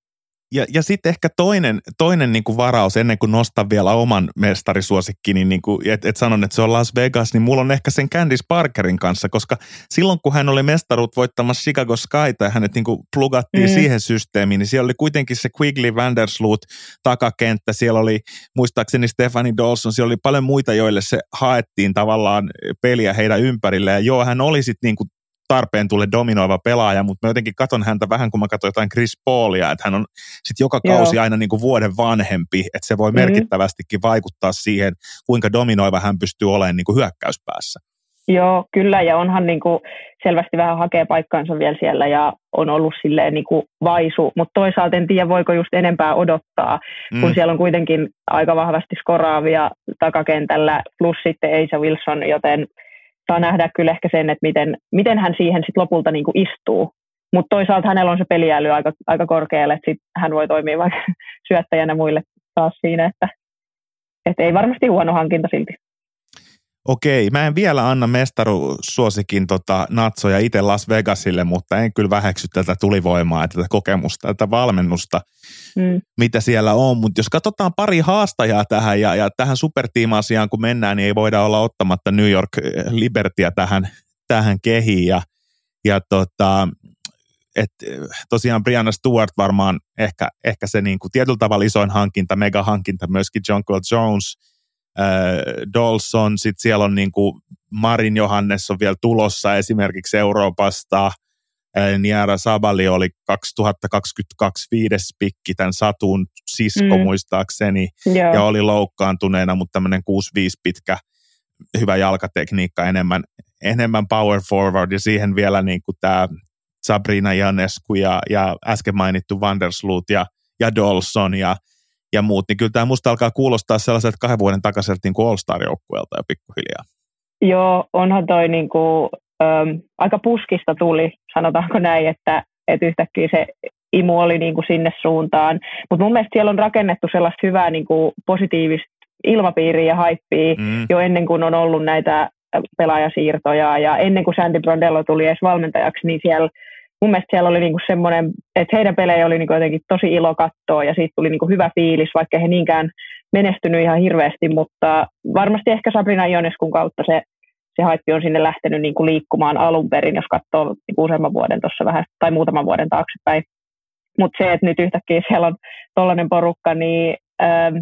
Ja, ja sitten ehkä toinen, toinen niin kuin varaus, ennen kuin nostan vielä oman mestarisuosikkini, niin kuin, että et sanon, että se on Las Vegas, niin mulla on ehkä sen Candice Parkerin kanssa, koska silloin kun hän oli mestaruut voittamassa Chicago Skyta ja hänet niin kuin plugattiin mm. siihen systeemiin, niin siellä oli kuitenkin se Quigley Vandersloot takakenttä, siellä oli muistaakseni Stephanie Dawson, siellä oli paljon muita, joille se haettiin tavallaan peliä heidän ympärille, ja joo, hän oli sitten niin kuin tarpeen tulee dominoiva pelaaja, mutta mä jotenkin katon häntä vähän, kun mä katson jotain Chris Paulia, että hän on sitten joka kausi Joo. aina niin kuin vuoden vanhempi, että se voi mm-hmm. merkittävästikin vaikuttaa siihen, kuinka dominoiva hän pystyy olemaan niin kuin hyökkäyspäässä. Joo, kyllä, ja onhan niin kuin selvästi vähän hakee paikkaansa vielä siellä ja on ollut silleen niin kuin vaisu, mutta toisaalta en tiedä, voiko just enempää odottaa, mm. kun siellä on kuitenkin aika vahvasti skoraavia takakentällä, plus sitten Eisa Wilson, joten saa nähdä kyllä ehkä sen, että miten, miten hän siihen sitten lopulta niin kuin istuu. Mutta toisaalta hänellä on se peliäly aika, aika korkealle, että sit hän voi toimia vaikka syöttäjänä muille taas siinä, että, että ei varmasti huono hankinta silti. Okei, mä en vielä anna mestaruussuosikin tota natsoja itse Las Vegasille, mutta en kyllä väheksy tätä tulivoimaa tätä kokemusta, tätä valmennusta, mm. mitä siellä on. Mutta jos katsotaan pari haastajaa tähän ja, ja tähän supertiima-asiaan kun mennään, niin ei voida olla ottamatta New York Libertyä tähän, tähän kehiin. Ja, ja tota, et, tosiaan Brianna Stewart varmaan ehkä, ehkä se niin kuin tietyllä tavalla isoin hankinta, mega-hankinta, myöskin John Cole Jones – äh, Dolson, sitten siellä on niin kuin Marin Johannes on vielä tulossa esimerkiksi Euroopasta, äh, Niara Sabali oli 2022 viides pikki tämän Satun sisko mm. muistaakseni, Joo. ja oli loukkaantuneena, mutta tämmöinen 6-5 pitkä hyvä jalkatekniikka, enemmän, enemmän power forward ja siihen vielä niin kuin tämä Sabrina Janescu ja, ja äsken mainittu Vandersloot ja, ja Dolson ja, ja muut, niin kyllä tämä musta alkaa kuulostaa sellaiselta kahden vuoden takaiselta niin kuin All-Star-joukkueelta jo pikkuhiljaa. Joo, onhan toi niin kuin, äm, aika puskista tuli, sanotaanko näin, että, että yhtäkkiä se imu oli niin kuin sinne suuntaan. Mutta mun mielestä siellä on rakennettu sellaista hyvää niin kuin positiivista ilmapiiriä ja haippia mm. jo ennen kuin on ollut näitä pelaajasiirtoja ja ennen kuin Sandy Brondello tuli edes valmentajaksi, niin siellä mun mielestä siellä oli niinku semmoinen, että heidän pelejä oli niinku jotenkin tosi ilo katsoa ja siitä tuli niinku hyvä fiilis, vaikka he niinkään menestynyt ihan hirveästi, mutta varmasti ehkä Sabrina Ioneskun kautta se, se haippi on sinne lähtenyt niinku liikkumaan alun perin, jos katsoo niinku useamman vuoden tuossa vähän, tai muutaman vuoden taaksepäin. Mutta se, että nyt yhtäkkiä siellä on tollainen porukka, niin ähm,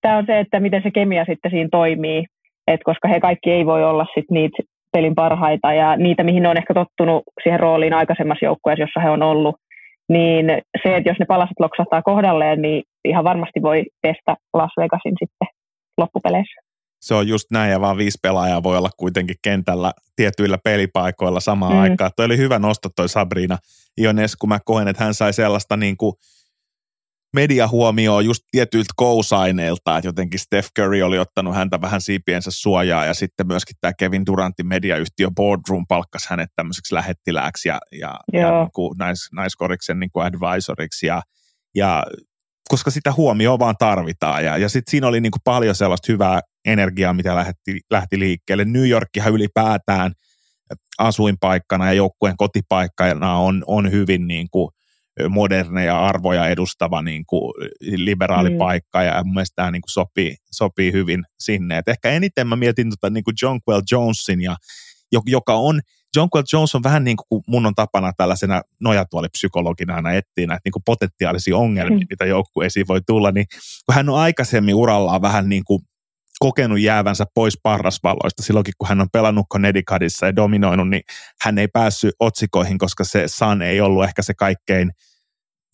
tämä on se, että miten se kemia sitten siinä toimii, et koska he kaikki ei voi olla sit niitä pelin parhaita ja niitä, mihin ne on ehkä tottunut siihen rooliin aikaisemmassa joukkueessa, jossa he on ollut, niin se, että jos ne palaset loksahtaa kohdalleen, niin ihan varmasti voi pestä Las Vegasin sitten loppupeleissä. Se on just näin, ja vaan viisi pelaajaa voi olla kuitenkin kentällä tietyillä pelipaikoilla samaan mm. aikaan. Toi oli hyvä nosto toi Sabrina Ionescu. Mä koen, että hän sai sellaista niin kuin media huomioon just tietyiltä kousaineilta, että jotenkin Steph Curry oli ottanut häntä vähän siipiensä suojaa ja sitten myöskin tämä Kevin Durantin mediayhtiö Boardroom palkkasi hänet tämmöiseksi lähettilääksi ja, ja, ja niin kuin nais, naiskoriksen niin kuin advisoriksi ja, ja koska sitä huomioon vaan tarvitaan. Ja, ja sitten siinä oli niin kuin paljon sellaista hyvää energiaa, mitä lähti, lähti liikkeelle. New Yorkkihan ylipäätään asuinpaikkana ja joukkueen kotipaikkana on, on hyvin niin kuin moderneja arvoja edustava niin kuin liberaali mm. paikka ja mun mielestä tämä niin kuin sopii, sopii hyvin sinne. Et ehkä eniten mä mietin tota niin kuin Jonquel Jonesin, ja, joka on, Jonquel Jones on vähän niin kuin mun on tapana tällaisena nojatuolipsykologina aina etsiä näitä niin kuin potentiaalisia ongelmia, mm. mitä joukkueisiin voi tulla, niin kun hän on aikaisemmin urallaan vähän niin kuin kokenut jäävänsä pois parrasvalloista silloinkin, kun hän on pelannut Connecticutissa ja dominoinut, niin hän ei päässyt otsikoihin, koska se Sun ei ollut ehkä se kaikkein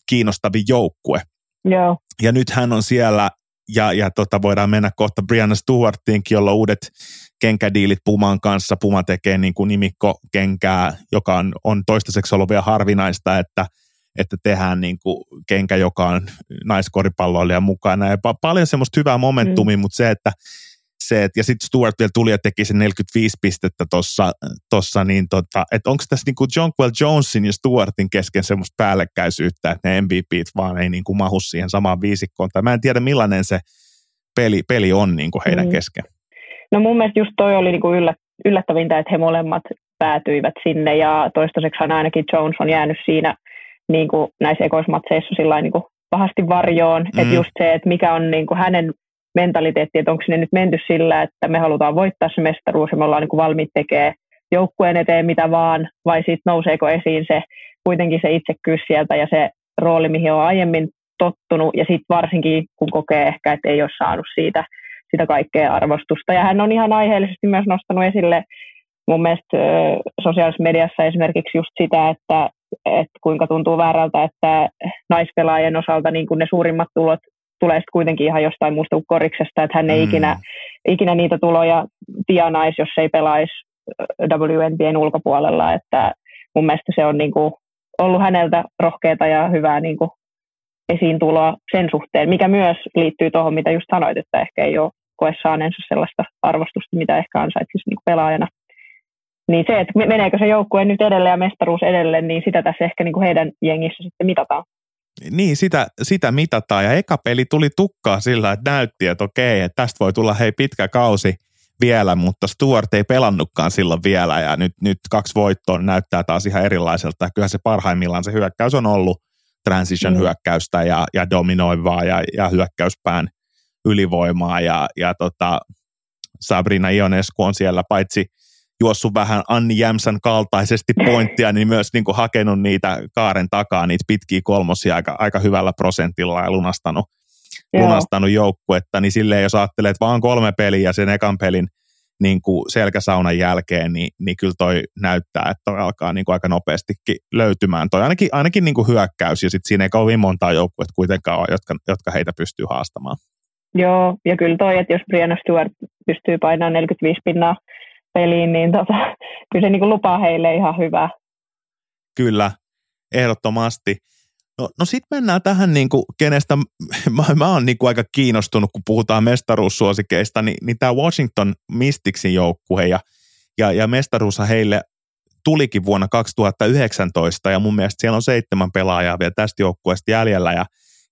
kiinnostavin joukkue. Joo. Ja nyt hän on siellä, ja, ja tota, voidaan mennä kohta Brianna Stewartiinkin, jolla on uudet kenkädiilit Puman kanssa. Puma tekee niin kuin nimikko-kenkää, joka on, on toistaiseksi ollut vielä harvinaista, että – että tehdään niin kuin kenkä, joka on naiskoripalloilija mukana. Ja pa- paljon semmoista hyvää momentumia, mm. mutta se, että se, että, ja sitten Stuart vielä tuli ja teki sen 45 pistettä tuossa, tossa, niin tota, että onko tässä niin kuin Jonquel Jonesin ja Stuartin kesken semmoista päällekkäisyyttä, että ne MVPt vaan ei niin kuin mahu siihen samaan viisikkoon, tai mä en tiedä millainen se peli, peli on niin kuin heidän mm. kesken. No mun mielestä just toi oli niin kuin yllättävintä, että he molemmat päätyivät sinne, ja toistaiseksi ainakin Jones on jäänyt siinä – niin kuin näissä ekoismatseissa sillä niin kuin pahasti varjoon. Mm. Että just se, että mikä on niin kuin hänen mentaliteetti, että onko sinne nyt menty sillä, että me halutaan voittaa se mestaruus ja me ollaan niin kuin valmiit tekemään joukkueen eteen mitä vaan, vai sitten nouseeko esiin se kuitenkin se itsekkyys sieltä ja se rooli, mihin on aiemmin tottunut, ja sitten varsinkin kun kokee ehkä, että ei ole saanut siitä sitä kaikkea arvostusta. Ja hän on ihan aiheellisesti myös nostanut esille mun mielestä sosiaalisessa mediassa esimerkiksi just sitä, että että kuinka tuntuu väärältä, että naispelaajien osalta niin kuin ne suurimmat tulot tulee sitten kuitenkin ihan jostain muusta kuin koriksesta, että hän ei mm. ikinä, ikinä niitä tuloja tianaisi, jos ei pelaisi WNBn ulkopuolella, että mun mielestä se on niin kuin ollut häneltä rohkeata ja hyvää niin kuin esiin tuloa sen suhteen, mikä myös liittyy tuohon, mitä just sanoit, että ehkä ei ole koe saaneensa sellaista arvostusta, mitä ehkä ansaitsisi niin pelaajana. Niin se, että meneekö se joukkue nyt edelleen ja mestaruus edelleen, niin sitä tässä ehkä niin kuin heidän jengissä sitten mitataan. Niin, sitä, sitä mitataan. Ja eka peli tuli tukkaa sillä, että näytti, että okei, että tästä voi tulla hei pitkä kausi vielä, mutta Stuart ei pelannutkaan silloin vielä ja nyt, nyt kaksi voittoa näyttää taas ihan erilaiselta. Kyllä se parhaimmillaan se hyökkäys on ollut transition mm. hyökkäystä ja, ja dominoivaa ja, ja hyökkäyspään ylivoimaa ja, ja tota, Sabrina Ionescu on siellä paitsi – juossut vähän Anni Jämsän kaltaisesti pointtia, niin myös niin kuin hakenut niitä kaaren takaa, niitä pitkiä kolmosia aika, aika hyvällä prosentilla ja lunastanut, lunastanut joukkuetta, niin silleen jos ajattelee, että vaan kolme peliä sen ekan pelin niin kuin selkäsaunan jälkeen, niin, niin kyllä toi näyttää, että toi alkaa niin kuin aika nopeastikin löytymään. Toi ainakin, ainakin niin kuin hyökkäys, ja sitten siinä ei kovin montaa joukkuetta kuitenkaan ole, jotka, jotka heitä pystyy haastamaan. Joo, ja kyllä toi, että jos Brianna Stewart pystyy painamaan 45 pinnaa peliin, niin tota, kyllä se niin lupaa heille ihan hyvää. Kyllä, ehdottomasti. No, no sitten mennään tähän, niin kuin, kenestä mä, mä oon niin kuin aika kiinnostunut, kun puhutaan mestaruussuosikeista, niin, niin tämä Washington Mysticsin joukkue ja, ja, ja mestaruushan heille tulikin vuonna 2019 ja mun mielestä siellä on seitsemän pelaajaa vielä tästä joukkueesta jäljellä ja,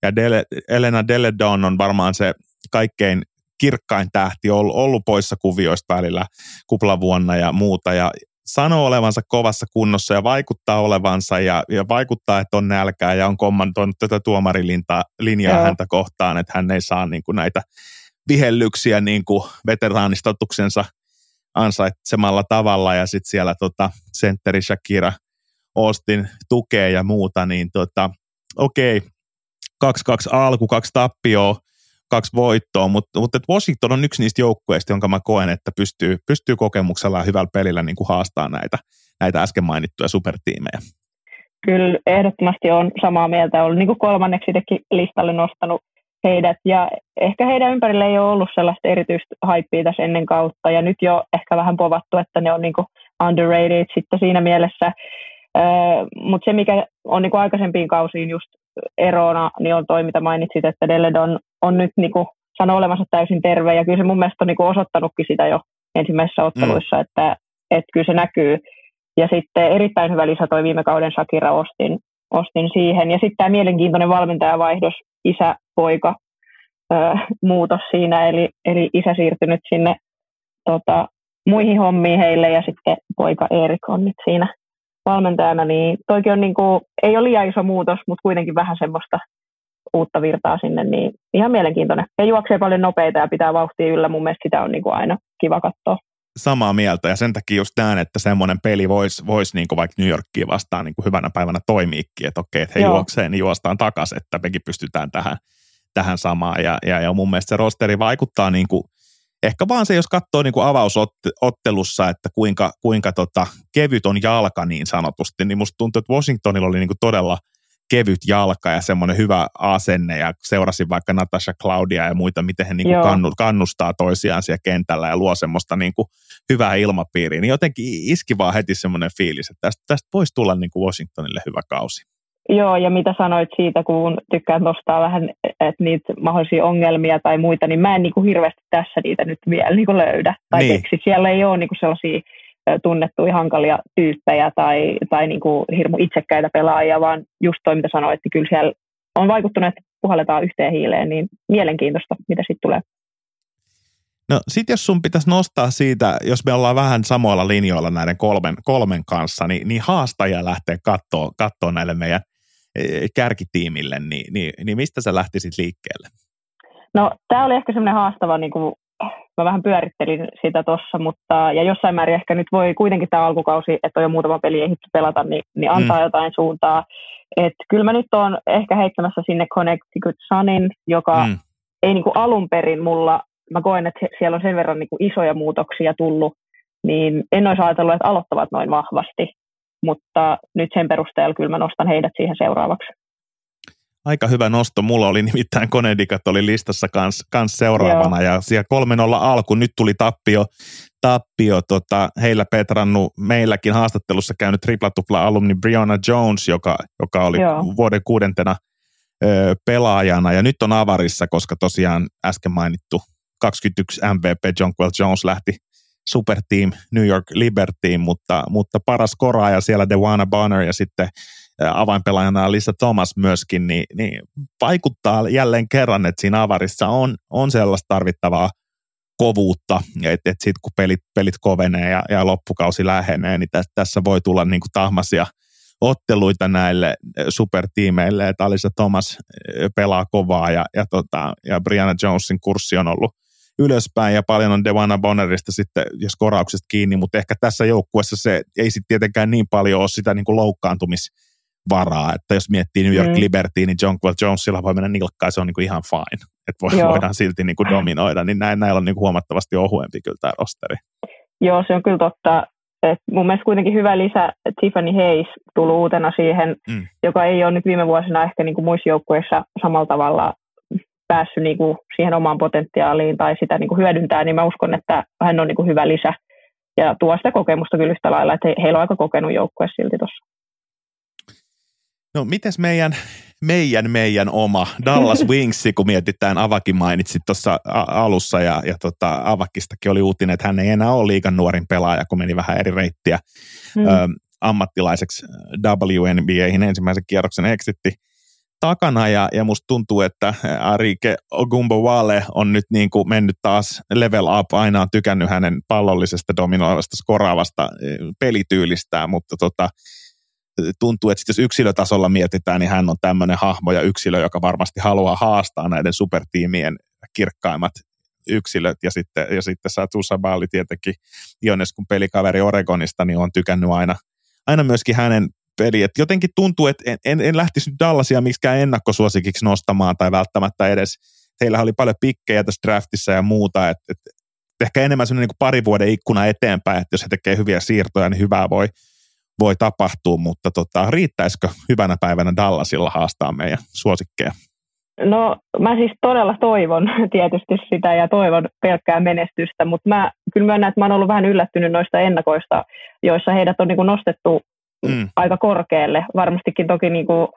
ja Dele, Elena Deledon on varmaan se kaikkein kirkkain tähti ollut, ollut poissa kuvioista välillä kuplavuonna ja muuta. Ja sanoo olevansa kovassa kunnossa ja vaikuttaa olevansa ja, ja vaikuttaa, että on nälkää ja on kommentoinut tätä tuomarilinjaa linjaa häntä kohtaan, että hän ei saa niin kuin näitä vihellyksiä niin kuin veteraanistatuksensa ansaitsemalla tavalla. Ja sitten siellä tota, sentteri Shakira Austin tukee ja muuta, niin tota, okei, okay, 2-2 alku, kaksi tappioa, kaksi voittoa, mutta, mutta Washington on yksi niistä joukkueista, jonka mä koen, että pystyy, pystyy kokemuksella ja hyvällä pelillä niin kuin haastaa näitä, näitä äsken mainittuja supertiimejä. Kyllä, ehdottomasti on samaa mieltä. Olen niin kuin kolmanneksi listalle nostanut heidät, ja ehkä heidän ympärillä ei ole ollut sellaista erityistä haippia tässä ennen kautta, ja nyt jo ehkä vähän povattu, että ne on niin kuin underrated sitten siinä mielessä. Mutta se, mikä on niin kuin aikaisempiin kausiin just erona, niin on toi, mitä mainitsit, että Deledon on nyt niin kuin, sanoo olevansa täysin terve, ja kyllä se mun mielestä on niin kuin osoittanutkin sitä jo ensimmäisissä otteluissa, mm. että, että kyllä se näkyy. Ja sitten erittäin hyvä lisä toi viime kauden Shakira Ostin, ostin siihen. Ja sitten tämä mielenkiintoinen valmentajavaihdos, isä-poika muutos siinä, eli, eli isä siirtynyt sinne tota, muihin hommiin heille ja sitten poika Erik on nyt siinä valmentajana, niin toikin on niin kuin, ei ole liian iso muutos, mutta kuitenkin vähän semmoista uutta virtaa sinne, niin ihan mielenkiintoinen. He juoksee paljon nopeita ja pitää vauhtia yllä, mun mielestä sitä on niin kuin aina kiva katsoa. Samaa mieltä ja sen takia just näen, että semmoinen peli voisi vois niin kuin vaikka New Yorkia vastaan niin kuin hyvänä päivänä toimiikin, että okei, että he Joo. juoksee, niin juostaan takaisin, että mekin pystytään tähän, tähän samaan ja, ja, ja mun mielestä se rosteri vaikuttaa niin kuin – ehkä vaan se, jos katsoo niin kuin avausottelussa, että kuinka, kuinka tota, kevyt on jalka niin sanotusti, niin musta tuntuu, että Washingtonilla oli niin kuin todella kevyt jalka ja semmoinen hyvä asenne ja seurasin vaikka Natasha Claudia ja muita, miten he niin kuin kannustaa toisiaan siellä kentällä ja luo semmoista niin kuin hyvää ilmapiiriä, niin jotenkin iski vaan heti semmoinen fiilis, että tästä, tästä voisi tulla niin kuin Washingtonille hyvä kausi. Joo, ja mitä sanoit siitä, kun tykkään nostaa vähän että niitä mahdollisia ongelmia tai muita, niin mä en niin kuin hirveästi tässä niitä nyt vielä niin kuin löydä. Tai niin. keksi. Siellä ei ole niin kuin sellaisia tunnettuja hankalia tyyppejä tai, tai niin kuin hirmu itsekkäitä pelaajia, vaan just toi, mitä sanoit, että kyllä siellä on vaikuttunut, että puhalletaan yhteen hiileen, niin mielenkiintoista, mitä sitten tulee. No sit jos sun pitäisi nostaa siitä, jos me ollaan vähän samoilla linjoilla näiden kolmen, kolmen kanssa, niin, niin haastajia lähtee katsoa, katsoa näille meidän e, kärkitiimille, niin, niin, niin mistä sä lähtisit liikkeelle? No tämä oli ehkä semmoinen haastava, niin kuin, mä vähän pyörittelin sitä tuossa, mutta ja jossain määrin ehkä nyt voi kuitenkin tämä alkukausi, että on jo muutama peli ehditty pelata, niin, niin antaa mm. jotain suuntaa. Et kyllä mä nyt oon ehkä heittämässä sinne Connecticut Sunin, joka mm. ei niin kuin alun perin mulla mä koen, että siellä on sen verran niin kuin isoja muutoksia tullut, niin en olisi ajatellut, että aloittavat noin vahvasti, mutta nyt sen perusteella kyllä mä nostan heidät siihen seuraavaksi. Aika hyvä nosto. Mulla oli nimittäin Konedikat oli listassa kans, kans seuraavana Joo. ja siellä 3-0 alku. Nyt tuli tappio, tappio tota, heillä Petrannu meilläkin haastattelussa käynyt triplatupla alumni Brianna Jones, joka, joka oli Joo. vuoden kuudentena ö, pelaajana ja nyt on avarissa, koska tosiaan äsken mainittu 21 MVP Jonquel Jones lähti superteam New York Libertyin, mutta, mutta paras koraaja siellä Dewana Bonner ja sitten avainpelaajana Lisa Thomas myöskin, niin, niin vaikuttaa jälleen kerran, että siinä avarissa on, on sellaista tarvittavaa kovuutta, että et sitten kun pelit, pelit kovenee ja, ja loppukausi lähenee, niin tässä, tässä voi tulla niin kuin tahmasia otteluita näille supertiimeille, että Alisa Thomas pelaa kovaa ja, ja, tota, ja Brianna Jonesin kurssi on ollut ylöspäin ja paljon on Devana Bonnerista sitten, jos korauksesta kiinni, mutta ehkä tässä joukkuessa se ei sitten tietenkään niin paljon ole sitä niin kuin loukkaantumisvaraa, että jos miettii New York mm. Liberty, niin John Quill Jonesilla voi mennä nilkkaan, se on niin kuin ihan fine, että voi, voidaan silti niin kuin dominoida, niin näin, näillä on niin kuin huomattavasti ohuempi kyllä tämä rosteri. Joo, se on kyllä totta. Et mun mielestä kuitenkin hyvä lisä Tiffany Hayes tuli uutena siihen, mm. joka ei ole nyt viime vuosina ehkä niin kuin muissa joukkueissa samalla tavalla päässyt niin kuin siihen omaan potentiaaliin tai sitä niin kuin hyödyntää, niin mä uskon, että hän on niin kuin hyvä lisä ja tuo sitä kokemusta kyllä yhtä lailla, että heillä on aika kokenut joukkue silti tuossa. No mites meidän, meidän, meidän oma Dallas Wings, kun mietitään, Avakin mainitsit tuossa alussa ja, ja tota, Avakistakin oli uutinen, että hän ei enää ole liikan nuorin pelaaja, kun meni vähän eri reittiä hmm. ö, ammattilaiseksi WNBAihin ensimmäisen kierroksen exitti takana ja, ja musta tuntuu, että Arike Wale on nyt niin kuin mennyt taas level up, aina on tykännyt hänen pallollisesta dominoivasta skoraavasta pelityylistään, mutta tota, tuntuu, että jos yksilötasolla mietitään, niin hän on tämmöinen hahmo ja yksilö, joka varmasti haluaa haastaa näiden supertiimien kirkkaimmat yksilöt ja sitten, ja sitten Satu Sabali tietenkin Iones kun pelikaveri Oregonista, niin on tykännyt aina, aina myöskin hänen peli. Et jotenkin tuntuu, että en, en, en lähtisi nyt Dallasia miksikään ennakkosuosikiksi nostamaan tai välttämättä edes. Heillä oli paljon pikkejä tässä draftissa ja muuta, että et, ehkä enemmän sellainen niin pari vuoden ikkuna eteenpäin, että jos he tekee hyviä siirtoja, niin hyvää voi, voi tapahtua, mutta tota, riittäisikö hyvänä päivänä Dallasilla haastaa meidän suosikkeja? No mä siis todella toivon tietysti sitä ja toivon pelkkää menestystä, mutta mä kyllä myönnän, että mä oon ollut vähän yllättynyt noista ennakoista, joissa heidät on niin nostettu mm. aika korkealle. Varmastikin toki niin kuin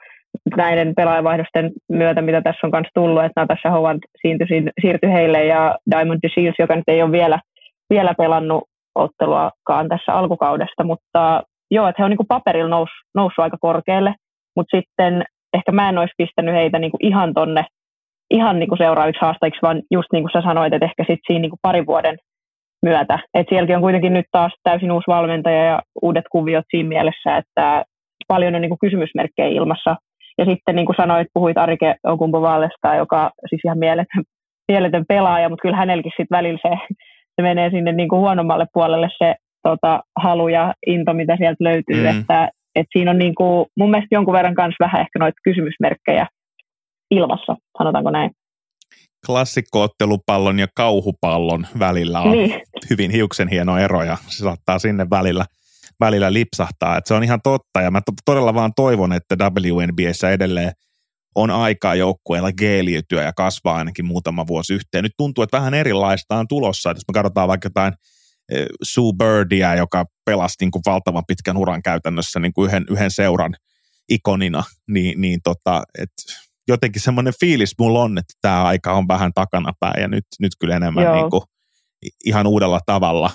näiden pelaajavaihdosten myötä, mitä tässä on myös tullut, että Natasha Howard siirtyi, siirtyi heille ja Diamond DeShields, joka nyt ei ole vielä, vielä pelannut otteluakaan tässä alkukaudesta, mutta joo, että he on niin kuin paperilla nous, noussut aika korkealle, mutta sitten ehkä mä en olisi pistänyt heitä niin kuin ihan tonne ihan niin kuin seuraaviksi haastajiksi, vaan just niin kuin sä sanoit, että ehkä sitten siinä niin kuin parin vuoden myötä. Et sielläkin on kuitenkin nyt taas täysin uusi valmentaja ja uudet kuviot siinä mielessä, että paljon on niin kuin kysymysmerkkejä ilmassa. Ja sitten niin kuin sanoit, puhuit Arike Okumpovallesta, joka siis ihan mieletön, mieletön pelaaja, mutta kyllä hänelläkin sitten välillä se, se menee sinne niin kuin huonommalle puolelle se tota, halu ja into, mitä sieltä löytyy. Mm. Että, et siinä on niin kuin, mun mielestä jonkun verran kanssa vähän ehkä noita kysymysmerkkejä ilmassa, sanotaanko näin klassikkoottelupallon ja kauhupallon välillä on niin. hyvin hiuksen hieno ero ja se saattaa sinne välillä, välillä lipsahtaa. Et se on ihan totta ja mä todella vaan toivon, että WNBAssä edelleen on aikaa joukkueella geeliytyä ja kasvaa ainakin muutama vuosi yhteen. Nyt tuntuu, että vähän erilaista on tulossa. Et jos me katsotaan vaikka jotain Sue Birdia, joka pelasi niin kuin valtavan pitkän uran käytännössä niin kuin yhden, yhden seuran ikonina, niin, niin tota, että jotenkin semmoinen fiilis mulla on, että tämä aika on vähän takanapäin ja nyt, nyt kyllä enemmän niin kuin ihan uudella tavalla.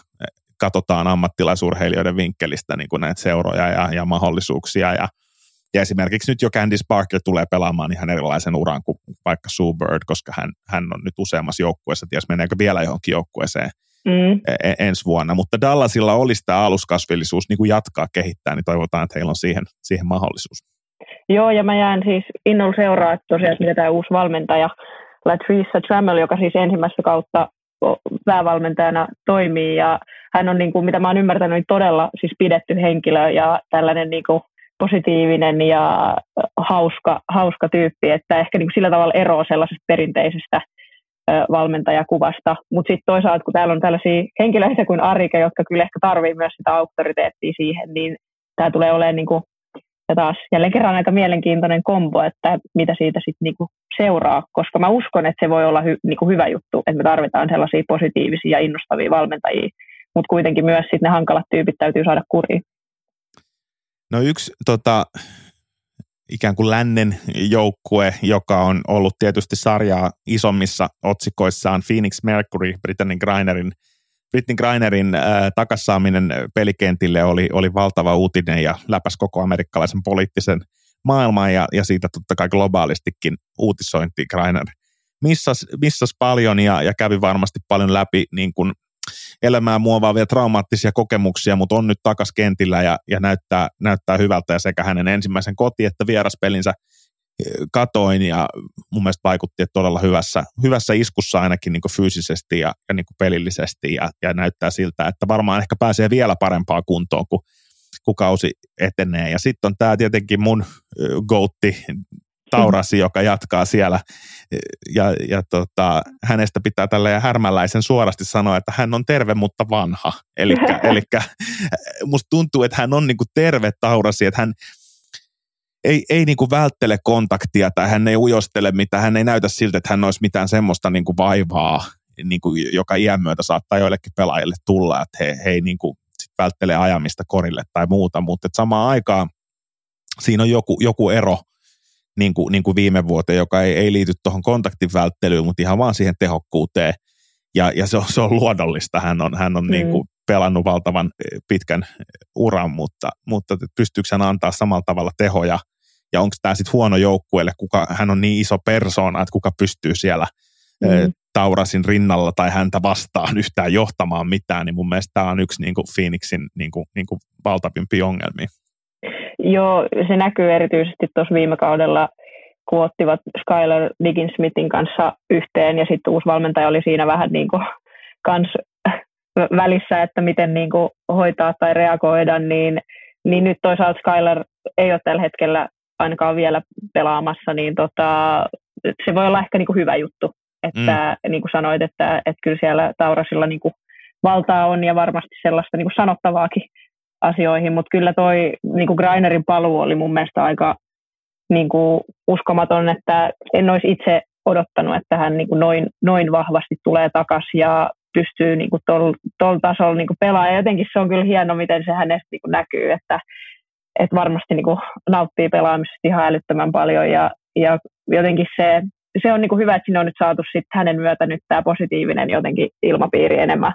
Katsotaan ammattilaisurheilijoiden vinkkelistä niin kuin näitä seuroja ja, ja mahdollisuuksia ja, ja esimerkiksi nyt jo Candice Parker tulee pelaamaan ihan erilaisen uran kuin vaikka Sue Bird, koska hän, hän on nyt useammassa joukkueessa, ties meneekö vielä johonkin joukkueeseen mm. E, ensi vuonna. Mutta Dallasilla olisi tämä aluskasvillisuus niin kuin jatkaa kehittää, niin toivotaan, että heillä on siihen, siihen mahdollisuus. Joo, ja mä jään siis innolla seuraa, että tosiaan, että mitä tämä uusi valmentaja Latrice Trammell, joka siis ensimmäistä kautta päävalmentajana toimii, ja hän on, niin kuin, mitä mä oon ymmärtänyt, niin todella siis pidetty henkilö ja tällainen niin kuin, positiivinen ja hauska, hauska tyyppi, että ehkä niin kuin sillä tavalla eroa sellaisesta perinteisestä valmentajakuvasta. Mutta sitten toisaalta, kun täällä on tällaisia henkilöitä kuin Arike, jotka kyllä ehkä tarvii myös sitä auktoriteettia siihen, niin tämä tulee olemaan niin kuin ja taas jälleen kerran aika mielenkiintoinen kombo, että mitä siitä sitten niinku seuraa, koska mä uskon, että se voi olla hy, niinku hyvä juttu, että me tarvitaan sellaisia positiivisia ja innostavia valmentajia, mutta kuitenkin myös sitten ne hankalat tyypit täytyy saada kuriin. No yksi tota, ikään kuin lännen joukkue, joka on ollut tietysti sarjaa isommissa otsikoissaan. Phoenix Mercury, Britannin Grinerin – Britney Grinerin äh, takassaaminen pelikentille oli, oli valtava uutinen ja läpäs koko amerikkalaisen poliittisen maailman ja, ja siitä totta kai globaalistikin uutisointi Griner missas, missas paljon ja, ja kävi varmasti paljon läpi niin kuin elämää muovaavia traumaattisia kokemuksia, mutta on nyt takas kentillä ja, ja näyttää, näyttää hyvältä ja sekä hänen ensimmäisen koti- että vieraspelinsä katoin ja mun mielestä vaikutti, että todella hyvässä, hyvässä iskussa ainakin niin fyysisesti ja, ja niin pelillisesti ja, ja näyttää siltä, että varmaan ehkä pääsee vielä parempaa kuntoon, kun, kun kausi etenee. Ja sitten on tämä tietenkin mun goutti Taurasi, joka jatkaa siellä. Ja, ja tota, hänestä pitää tällä härmäläisen suorasti sanoa, että hän on terve, mutta vanha. Eli musta tuntuu, että hän on niinku terve Taurasi, että hän, ei, ei niin kuin välttele kontaktia tai hän ei ujostele mitään, hän ei näytä siltä, että hän olisi mitään semmoista niin kuin vaivaa, niin kuin, joka iän myötä saattaa joillekin pelaajille tulla, että he, he ei niin kuin sit välttele ajamista korille tai muuta, mutta samaan aikaan siinä on joku, joku ero niin kuin, niin kuin viime vuoteen, joka ei, ei liity tuohon kontaktin välttelyyn, mutta ihan vaan siihen tehokkuuteen. Ja, ja se, on, se on luonnollista. Hän on, hän on mm. niin kuin pelannut valtavan eh, pitkän uran, mutta, mutta pystyykö hän antaa samalla tavalla tehoja – ja onko tämä sitten huono joukkueelle, kuka hän on niin iso persoona, että kuka pystyy siellä mm. Taurasin rinnalla tai häntä vastaan yhtään johtamaan mitään, niin mun mielestä tämä on yksi niin kuin Phoenixin niin kuin, niin kuin valtavimpia ongelmia. Joo, se näkyy erityisesti tuossa viime kaudella, kun ottivat Skyler Digginsmithin kanssa yhteen ja sitten uusi valmentaja oli siinä vähän niin kuin kans välissä, että miten niin kuin hoitaa tai reagoida, niin, niin nyt toisaalta Skyler ei ole tällä hetkellä ainakaan vielä pelaamassa, niin tota, se voi olla ehkä niin kuin hyvä juttu. Että mm. niin kuin sanoit, että, että kyllä siellä Taurasilla niin kuin valtaa on ja varmasti sellaista niin kuin sanottavaakin asioihin, mutta kyllä toi niin kuin Grainerin paluu oli mun mielestä aika niin kuin uskomaton, että en olisi itse odottanut, että hän niin kuin noin, noin vahvasti tulee takaisin ja pystyy niin tuolla tasolla niin pelaamaan. Ja jotenkin se on kyllä hieno, miten se hänestä niin kuin näkyy, että että varmasti niin kuin nauttii pelaamisesta ihan älyttömän paljon ja, ja jotenkin se, se on niin kuin hyvä, että sinne on nyt saatu sit hänen myötä nyt tämä positiivinen jotenkin ilmapiiri enemmän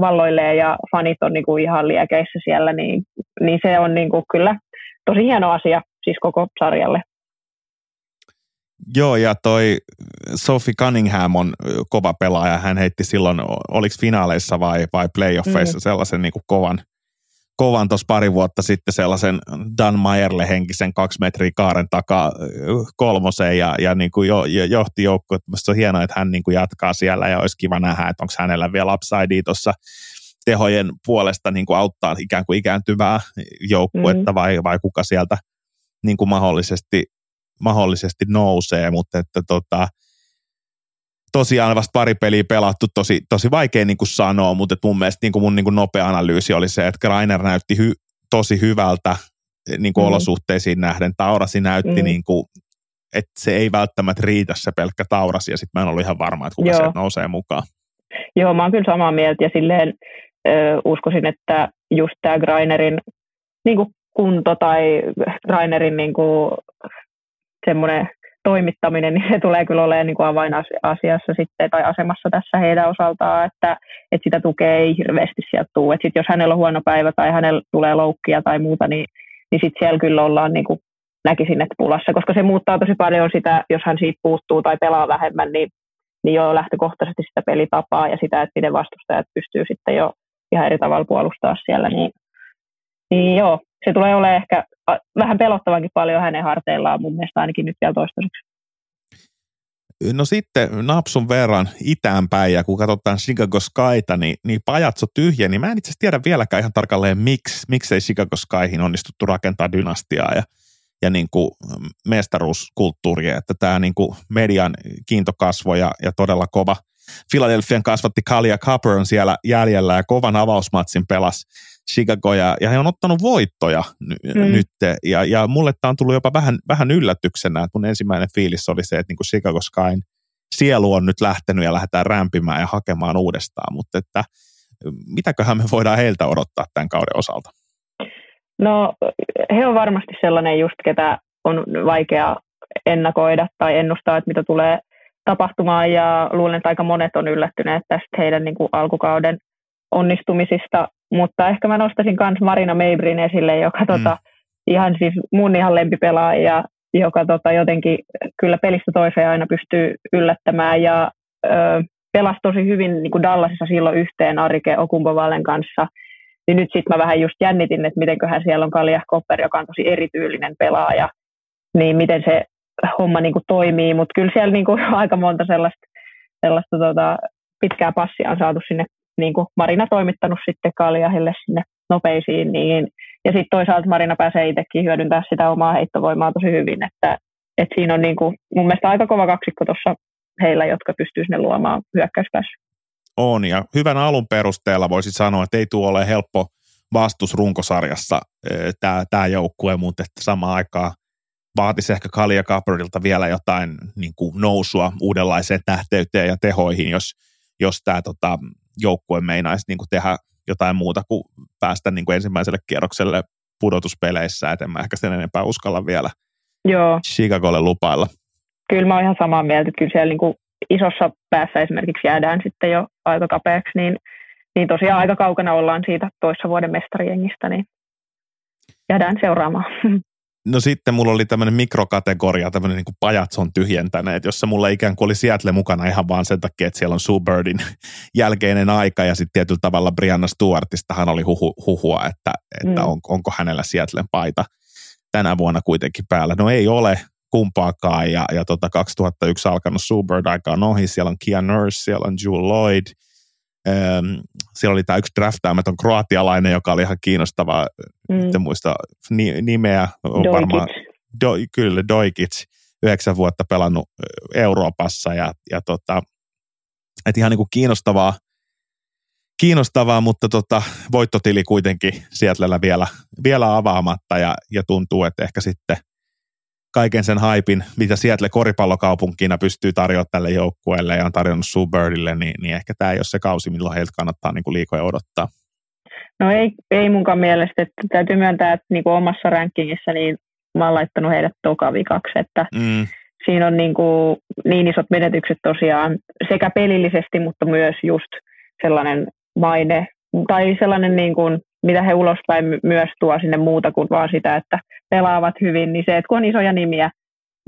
valloilleen ja fanit on niin kuin ihan liekeissä siellä, niin, niin se on niin kuin kyllä tosi hieno asia siis koko sarjalle. Joo, ja toi Sophie Cunningham on kova pelaaja. Hän heitti silloin, oliko finaaleissa vai, vai playoffeissa mm. sellaisen niin kuin kovan, kovan tuossa pari vuotta sitten sellaisen Dan Mayerle henkisen kaksi metriä kaaren takaa kolmoseen ja, ja niin kuin jo, jo, johti joukkoa. Se on hienoa, että hän niin kuin jatkaa siellä ja olisi kiva nähdä, että onko hänellä vielä upsidea tuossa tehojen puolesta niin kuin auttaa ikään kuin ikääntyvää joukkuetta mm. vai, vai kuka sieltä niin kuin mahdollisesti, mahdollisesti nousee, mutta että tota, tosiaan vasta pari peliä pelattu, tosi, tosi vaikea niin kuin sanoa, mutta mun mielestä niin kuin mun niin kuin nopea analyysi oli se, että Greiner näytti hy, tosi hyvältä niin kuin mm. olosuhteisiin nähden. Taurasi näytti, mm. niin kuin, että se ei välttämättä riitä se pelkkä Taurasi, ja sitten mä en ollut ihan varma, että kuka Joo. sieltä nousee mukaan. Joo, mä oon kyllä samaa mieltä, ja silleen ö, uskoisin, että just tämä Grainerin niin kuin kunto tai Grainerin niin kuin, semmoinen toimittaminen, niin se tulee kyllä olemaan niin kuin avainasiassa sitten, tai asemassa tässä heidän osaltaan, että, että sitä tukea ei hirveästi sieltä tule. Että sit jos hänellä on huono päivä tai hänellä tulee loukkia tai muuta, niin, niin sitten siellä kyllä ollaan niin kuin näkisin, että pulassa, koska se muuttaa tosi paljon sitä, jos hän siitä puuttuu tai pelaa vähemmän, niin, niin jo lähtökohtaisesti sitä pelitapaa ja sitä, että miten vastustajat pystyy sitten jo ihan eri tavalla puolustaa siellä, niin, niin joo, se tulee olemaan ehkä vähän pelottavankin paljon hänen harteillaan mun mielestä ainakin nyt vielä toistaiseksi. No sitten napsun verran itäänpäin ja kun katsotaan Chicago Skyta, niin, niin pajatso tyhjä, niin mä en itse tiedä vieläkään ihan tarkalleen miksi, miksei Chicago Skyhin onnistuttu rakentaa dynastiaa ja, ja niin kuin mestaruuskulttuuria, että tämä niin kuin median kiintokasvo ja, ja todella kova. Philadelphian kasvatti Kalia Copper on siellä jäljellä ja kovan avausmatsin pelas Chicago ja, ja he on ottanut voittoja n- mm. nyt. Ja, ja mulle tämä on tullut jopa vähän, vähän yllätyksenä, että mun ensimmäinen fiilis oli se, että niin kuin Chicago Skyn sielu on nyt lähtenyt ja lähdetään rämpimään ja hakemaan uudestaan, mutta että mitäköhän me voidaan heiltä odottaa tämän kauden osalta? No he on varmasti sellainen just, ketä on vaikea ennakoida tai ennustaa, että mitä tulee tapahtumaan ja luulen, että aika monet on yllättyneet tästä heidän niin kuin alkukauden onnistumisista, mutta ehkä mä nostaisin myös Marina Meibrin esille, joka mm. tota, ihan siis mun ihan lempipelaaja, joka tota, jotenkin kyllä pelistä toiseen aina pystyy yllättämään ja ö, pelasi tosi hyvin niin kuin Dallasissa silloin yhteen Arike Okumpovalen kanssa. Niin nyt sitten mä vähän just jännitin, että mitenköhän siellä on Kalia Kopper, joka on tosi erityylinen pelaaja, niin miten se homma niin kuin toimii, mutta kyllä siellä niin kuin aika monta sellaista, sellaista tota, pitkää passia on saatu sinne niin kuin Marina toimittanut sitten Kaljahille sinne nopeisiin, niin, ja sitten toisaalta Marina pääsee itsekin hyödyntämään sitä omaa heittovoimaa tosi hyvin, että, että siinä on niin kuin, mun mielestä aika kova kaksikko tuossa heillä, jotka pystyy sinne luomaan hyökkäyspäässä. On, ja hyvän alun perusteella voisi sanoa, että ei tule ole helppo vastus runkosarjassa tämä, tämä joukkue, mutta että samaan aikaan vaatisi ehkä Kalia Kaperilta vielä jotain niin kuin nousua uudenlaiseen tähteyteen ja tehoihin, jos, jos tämä tota, joukkue meinaisi niin kuin tehdä jotain muuta kuin päästä niin kuin ensimmäiselle kierrokselle pudotuspeleissä, että en mä ehkä sen enempää uskalla vielä Joo. Chicagolle lupailla. Kyllä mä oon ihan samaa mieltä, että kyllä siellä niin kuin isossa päässä esimerkiksi jäädään sitten jo aika kapeaksi, niin, niin tosiaan aika kaukana ollaan siitä toissa vuoden mestarijengistä, niin jäädään seuraamaan. No sitten mulla oli tämmöinen mikrokategoria, tämmöinen niin pajatson tyhjentäneet, jossa mulla ikään kuin oli Seattle mukana ihan vaan sen takia, että siellä on Sue Birdin jälkeinen aika ja sitten tietyllä tavalla Brianna Stewartistahan oli huhu, huhua, että, että mm. on, onko hänellä Seattlen paita tänä vuonna kuitenkin päällä. No ei ole kumpaakaan ja, ja tota 2001 alkanut Sue Bird aika on ohi, siellä on Kia Nurse, siellä on Jewel Lloyd – siellä oli tämä yksi draftaamaton kroatialainen, joka oli ihan kiinnostava, mm. en muista nimeä. Doikic. Varmaan, do, kyllä, Doikic, yhdeksän vuotta pelannut Euroopassa ja, ja tota, et ihan niin kuin kiinnostavaa, kiinnostavaa, mutta tota, voittotili kuitenkin Seattlella vielä, vielä avaamatta ja, ja tuntuu, että ehkä sitten – kaiken sen haipin, mitä Seattle koripallokaupunkina pystyy tarjoamaan tälle joukkueelle ja on tarjonnut Subirdille, niin, niin ehkä tämä ei ole se kausi, milloin heiltä kannattaa niin kuin liikoja odottaa. No ei, ei munkaan mielestä, että täytyy myöntää, että niin kuin omassa rankingissa niin mä oon laittanut heidät tokavikaksi, että mm. siinä on niin, kuin, niin isot menetykset tosiaan sekä pelillisesti, mutta myös just sellainen maine tai sellainen niin kuin mitä he ulospäin myös tuo sinne muuta kuin vaan sitä, että pelaavat hyvin, niin se, että kun on isoja nimiä,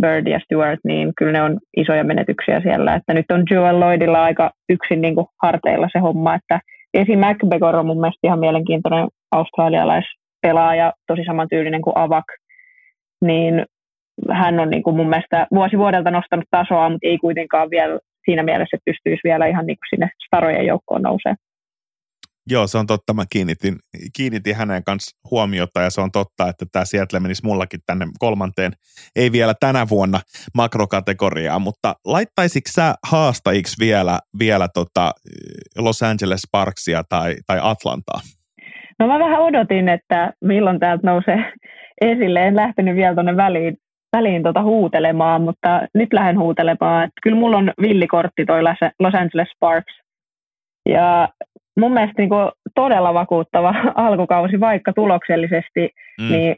Bird ja Stewart, niin kyllä ne on isoja menetyksiä siellä. Että nyt on Joel Lloydilla aika yksin niin kuin harteilla se homma, että Esi McBegor on mun mielestä ihan mielenkiintoinen australialaispelaaja, tosi samantyylinen kuin Avak, niin hän on niin kuin mun mielestä vuosi vuodelta nostanut tasoa, mutta ei kuitenkaan vielä siinä mielessä, että pystyisi vielä ihan niin kuin sinne starojen joukkoon nousemaan. Joo, se on totta. Mä kiinnitin, kiinnitin hänen kanssa huomiota ja se on totta, että tämä Seattle menisi mullakin tänne kolmanteen, ei vielä tänä vuonna makrokategoriaa, mutta laittaisitko sä haastajiksi vielä, vielä tota Los Angeles Sparksia tai, tai Atlantaa? No mä vähän odotin, että milloin täältä nousee esille. En lähtenyt vielä tuonne väliin, väliin tota huutelemaan, mutta nyt lähden huutelemaan. Että kyllä mulla on villikortti toi Los Angeles Sparks. Ja mun mielestä niin kuin todella vakuuttava alkukausi, vaikka tuloksellisesti, mm. niin,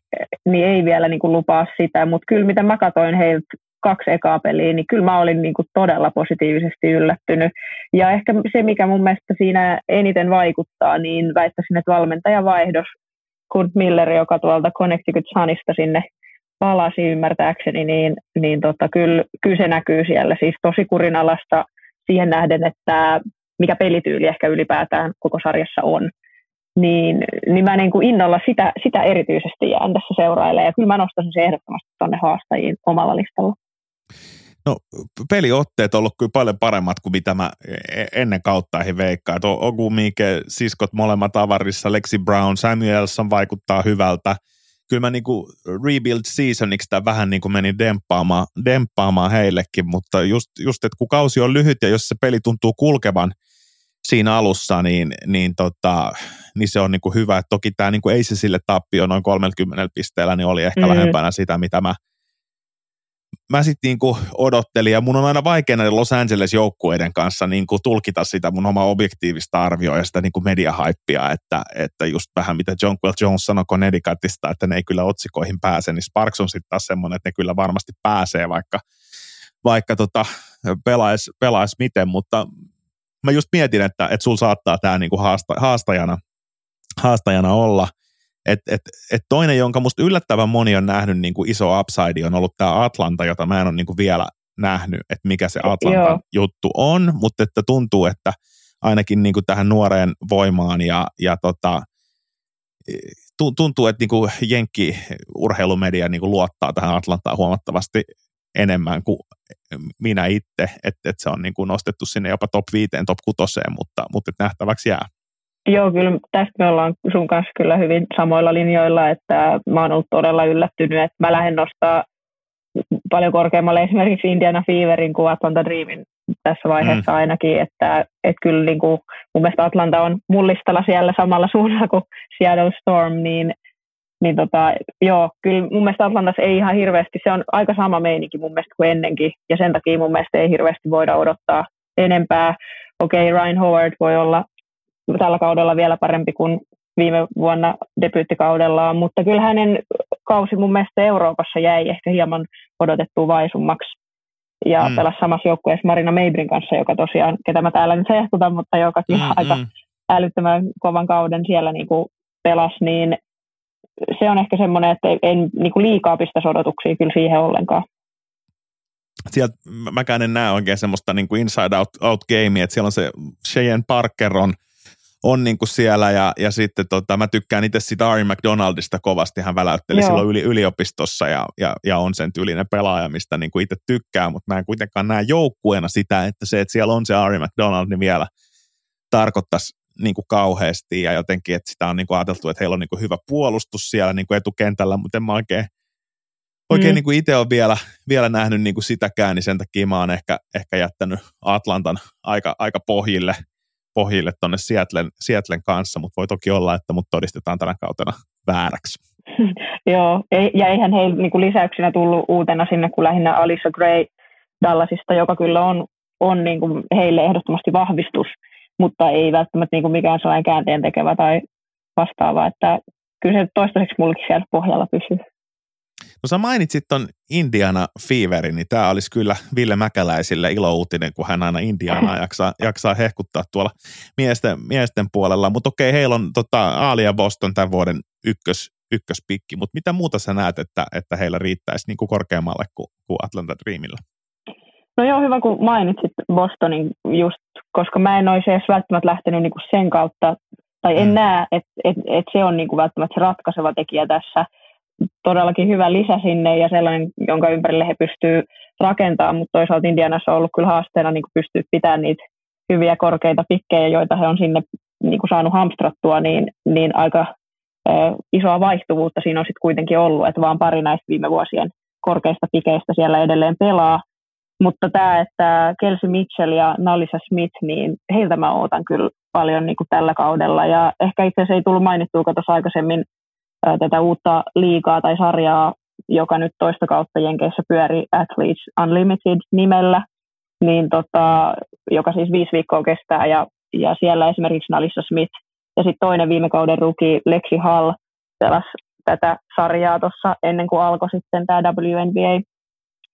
niin ei vielä niin kuin lupaa sitä. Mutta kyllä mitä mä katsoin heiltä kaksi ekaa peliä, niin kyllä mä olin niin kuin todella positiivisesti yllättynyt. Ja ehkä se, mikä mun mielestä siinä eniten vaikuttaa, niin väittäisin, että valmentajavaihdos, kun Miller, joka tuolta Connecticut Sunista sinne palasi ymmärtääkseni, niin, niin tota, kyllä, kyllä se näkyy siellä. Siis tosi kurinalasta siihen nähden, että mikä pelityyli ehkä ylipäätään koko sarjassa on, niin, niin mä niin kuin innolla sitä, sitä erityisesti jään tässä seurailemaan. Ja kyllä mä nostaisin se ehdottomasti tuonne haastajiin omalla listalla. No peliotteet on ollut kyllä paljon paremmat kuin mitä mä e-, ennen kauttaihin veikkaan. Ogu Mike, siskot molemmat avarissa, Lexi Brown, Samuelson vaikuttaa hyvältä. Kyllä mä niinku rebuild seasoniksi tämä vähän niinku meni demppaamaan, demppaamaan heillekin, mutta just, just että kun kausi on lyhyt ja jos se peli tuntuu kulkevan – siinä alussa, niin, niin, tota, niin se on niin kuin hyvä. Et toki tämä niin ei se sille tappio noin 30 pisteellä, niin oli ehkä mm-hmm. lähempänä sitä, mitä mä, mä sitten niin odottelin. Ja mun on aina vaikea näiden Los Angeles-joukkueiden kanssa niin kuin tulkita sitä mun oma objektiivista arvioa ja sitä niin kuin mediahaippia, että, että just vähän mitä John Quill Jones sanoi Connecticutista, että ne ei kyllä otsikoihin pääse, niin Sparks on sitten taas semmoinen, että ne kyllä varmasti pääsee, vaikka, vaikka tota, pelaisi pelais miten, mutta mä just mietin, että, että sulla saattaa tämä niinku haasta, haastajana, haastajana olla. Et, et, et toinen, jonka musta yllättävän moni on nähnyt niinku iso upside, on ollut tämä Atlanta, jota mä en ole niinku vielä nähnyt, että mikä se Atlantan Joo. juttu on, mutta että tuntuu, että ainakin niinku tähän nuoreen voimaan ja, ja tota, tuntuu, että niinku Jenkki urheilumedia niinku luottaa tähän Atlantaan huomattavasti enemmän kuin minä itse, että, että se on niin kuin nostettu sinne jopa top 5, top 6, mutta, mutta nähtäväksi jää. Joo, kyllä tästä me ollaan sun kanssa kyllä hyvin samoilla linjoilla, että mä oon ollut todella yllättynyt, että mä lähden nostaa paljon korkeammalle esimerkiksi Indiana Feverin kuin Atlanta Dreamin tässä vaiheessa mm. ainakin, että, että kyllä niin kuin, mun mielestä Atlanta on mullistalla siellä samalla suunnalla kuin Seattle Storm, niin, niin tota, joo, kyllä mun mielestä Atlantassa ei ihan hirveästi, se on aika sama meininki mun mielestä kuin ennenkin, ja sen takia mun mielestä ei hirveästi voida odottaa enempää. Okei, okay, Ryan Howard voi olla tällä kaudella vielä parempi kuin viime vuonna debyyttikaudellaan, mutta kyllä hänen kausi mun mielestä Euroopassa jäi ehkä hieman odotettua vaisummaksi. Ja mm. pelasi samassa joukkueessa Marina Meibrin kanssa, joka tosiaan, ketä mä täällä nyt hehkutan, mutta joka kyllä mm, aika mm. älyttömän kovan kauden siellä niin kuin pelasi, niin se on ehkä semmoinen, että en niin kuin liikaa pistäisi odotuksia kyllä siihen ollenkaan sieltä mäkään en näe oikein semmoista niin kuin inside out, out gamea, että siellä on se Cheyenne Parker on, on niin kuin siellä ja, ja sitten tota, mä tykkään itse sitä Ari McDonaldista kovasti, hän väläytteli Joo. silloin yli, yliopistossa ja, ja, ja, on sen tyylinen pelaaja, mistä niin kuin itse tykkää, mutta mä en kuitenkaan näe joukkueena sitä, että se, että siellä on se Ari McDonald, niin vielä tarkoittaisi niin kuin kauheasti ja jotenkin, että sitä on niin kuin ajateltu, että heillä on niin kuin hyvä puolustus siellä niin kuin etukentällä, mutta en mä oikein oikein mm. niin kuin itse olen vielä, vielä nähnyt niin kuin sitäkään, niin sen takia mä oon ehkä, ehkä jättänyt Atlantan aika, aika pohjille, pohjille tuonne Seattlen, Seattlen kanssa, mutta voi toki olla, että mut todistetaan tänä kautena vääräksi. Joo, ja eihän heillä niin kuin lisäyksinä tullut uutena sinne, kun lähinnä Alissa Gray Dallasista, joka kyllä on, on niin kuin heille ehdottomasti vahvistus, mutta ei välttämättä niin kuin mikään sellainen käänteen tekevä tai vastaava, että kyllä se toistaiseksi mullekin siellä pohjalla pysyy. No sä mainitsit ton Indiana Feverin, niin tämä olisi kyllä Ville Mäkäläisille ilouutinen, kun hän aina Indiana jaksaa, jaksaa hehkuttaa tuolla miesten, miesten puolella. Mutta okei, heillä on tota, Aali ja Boston tämän vuoden ykkös, ykköspikki, mutta mitä muuta sä näet, että, että heillä riittäisi niin kuin korkeammalle kuin, kuin Atlanta Dreamilla? No joo, hyvä kun mainitsit Bostonin just, koska mä en olisi edes välttämättä lähtenyt niinku sen kautta, tai en mm. näe, että et, et se on niinku välttämättä se ratkaiseva tekijä tässä – todellakin hyvä lisä sinne ja sellainen, jonka ympärille he pystyvät rakentamaan, mutta toisaalta Indianassa on ollut kyllä haasteena niin pystyä pitämään niitä hyviä korkeita pikkejä, joita he on sinne niin kuin saanut hamstrattua, niin, niin aika ö, isoa vaihtuvuutta siinä on sitten kuitenkin ollut, että vaan pari näistä viime vuosien korkeista pikeistä siellä edelleen pelaa. Mutta tämä, että Kelsey Mitchell ja Nalisa Smith, niin heiltä mä ootan kyllä paljon niin kuin tällä kaudella. Ja ehkä itse asiassa ei tullut mainittua tuossa aikaisemmin tätä uutta liigaa tai sarjaa, joka nyt toista kautta Jenkeissä pyöri Athletes Unlimited nimellä, niin tota, joka siis viisi viikkoa kestää ja, ja siellä esimerkiksi Nalissa Smith ja sitten toinen viime kauden ruki Lexi Hall pelasi tätä sarjaa tuossa ennen kuin alkoi sitten tämä WNBA.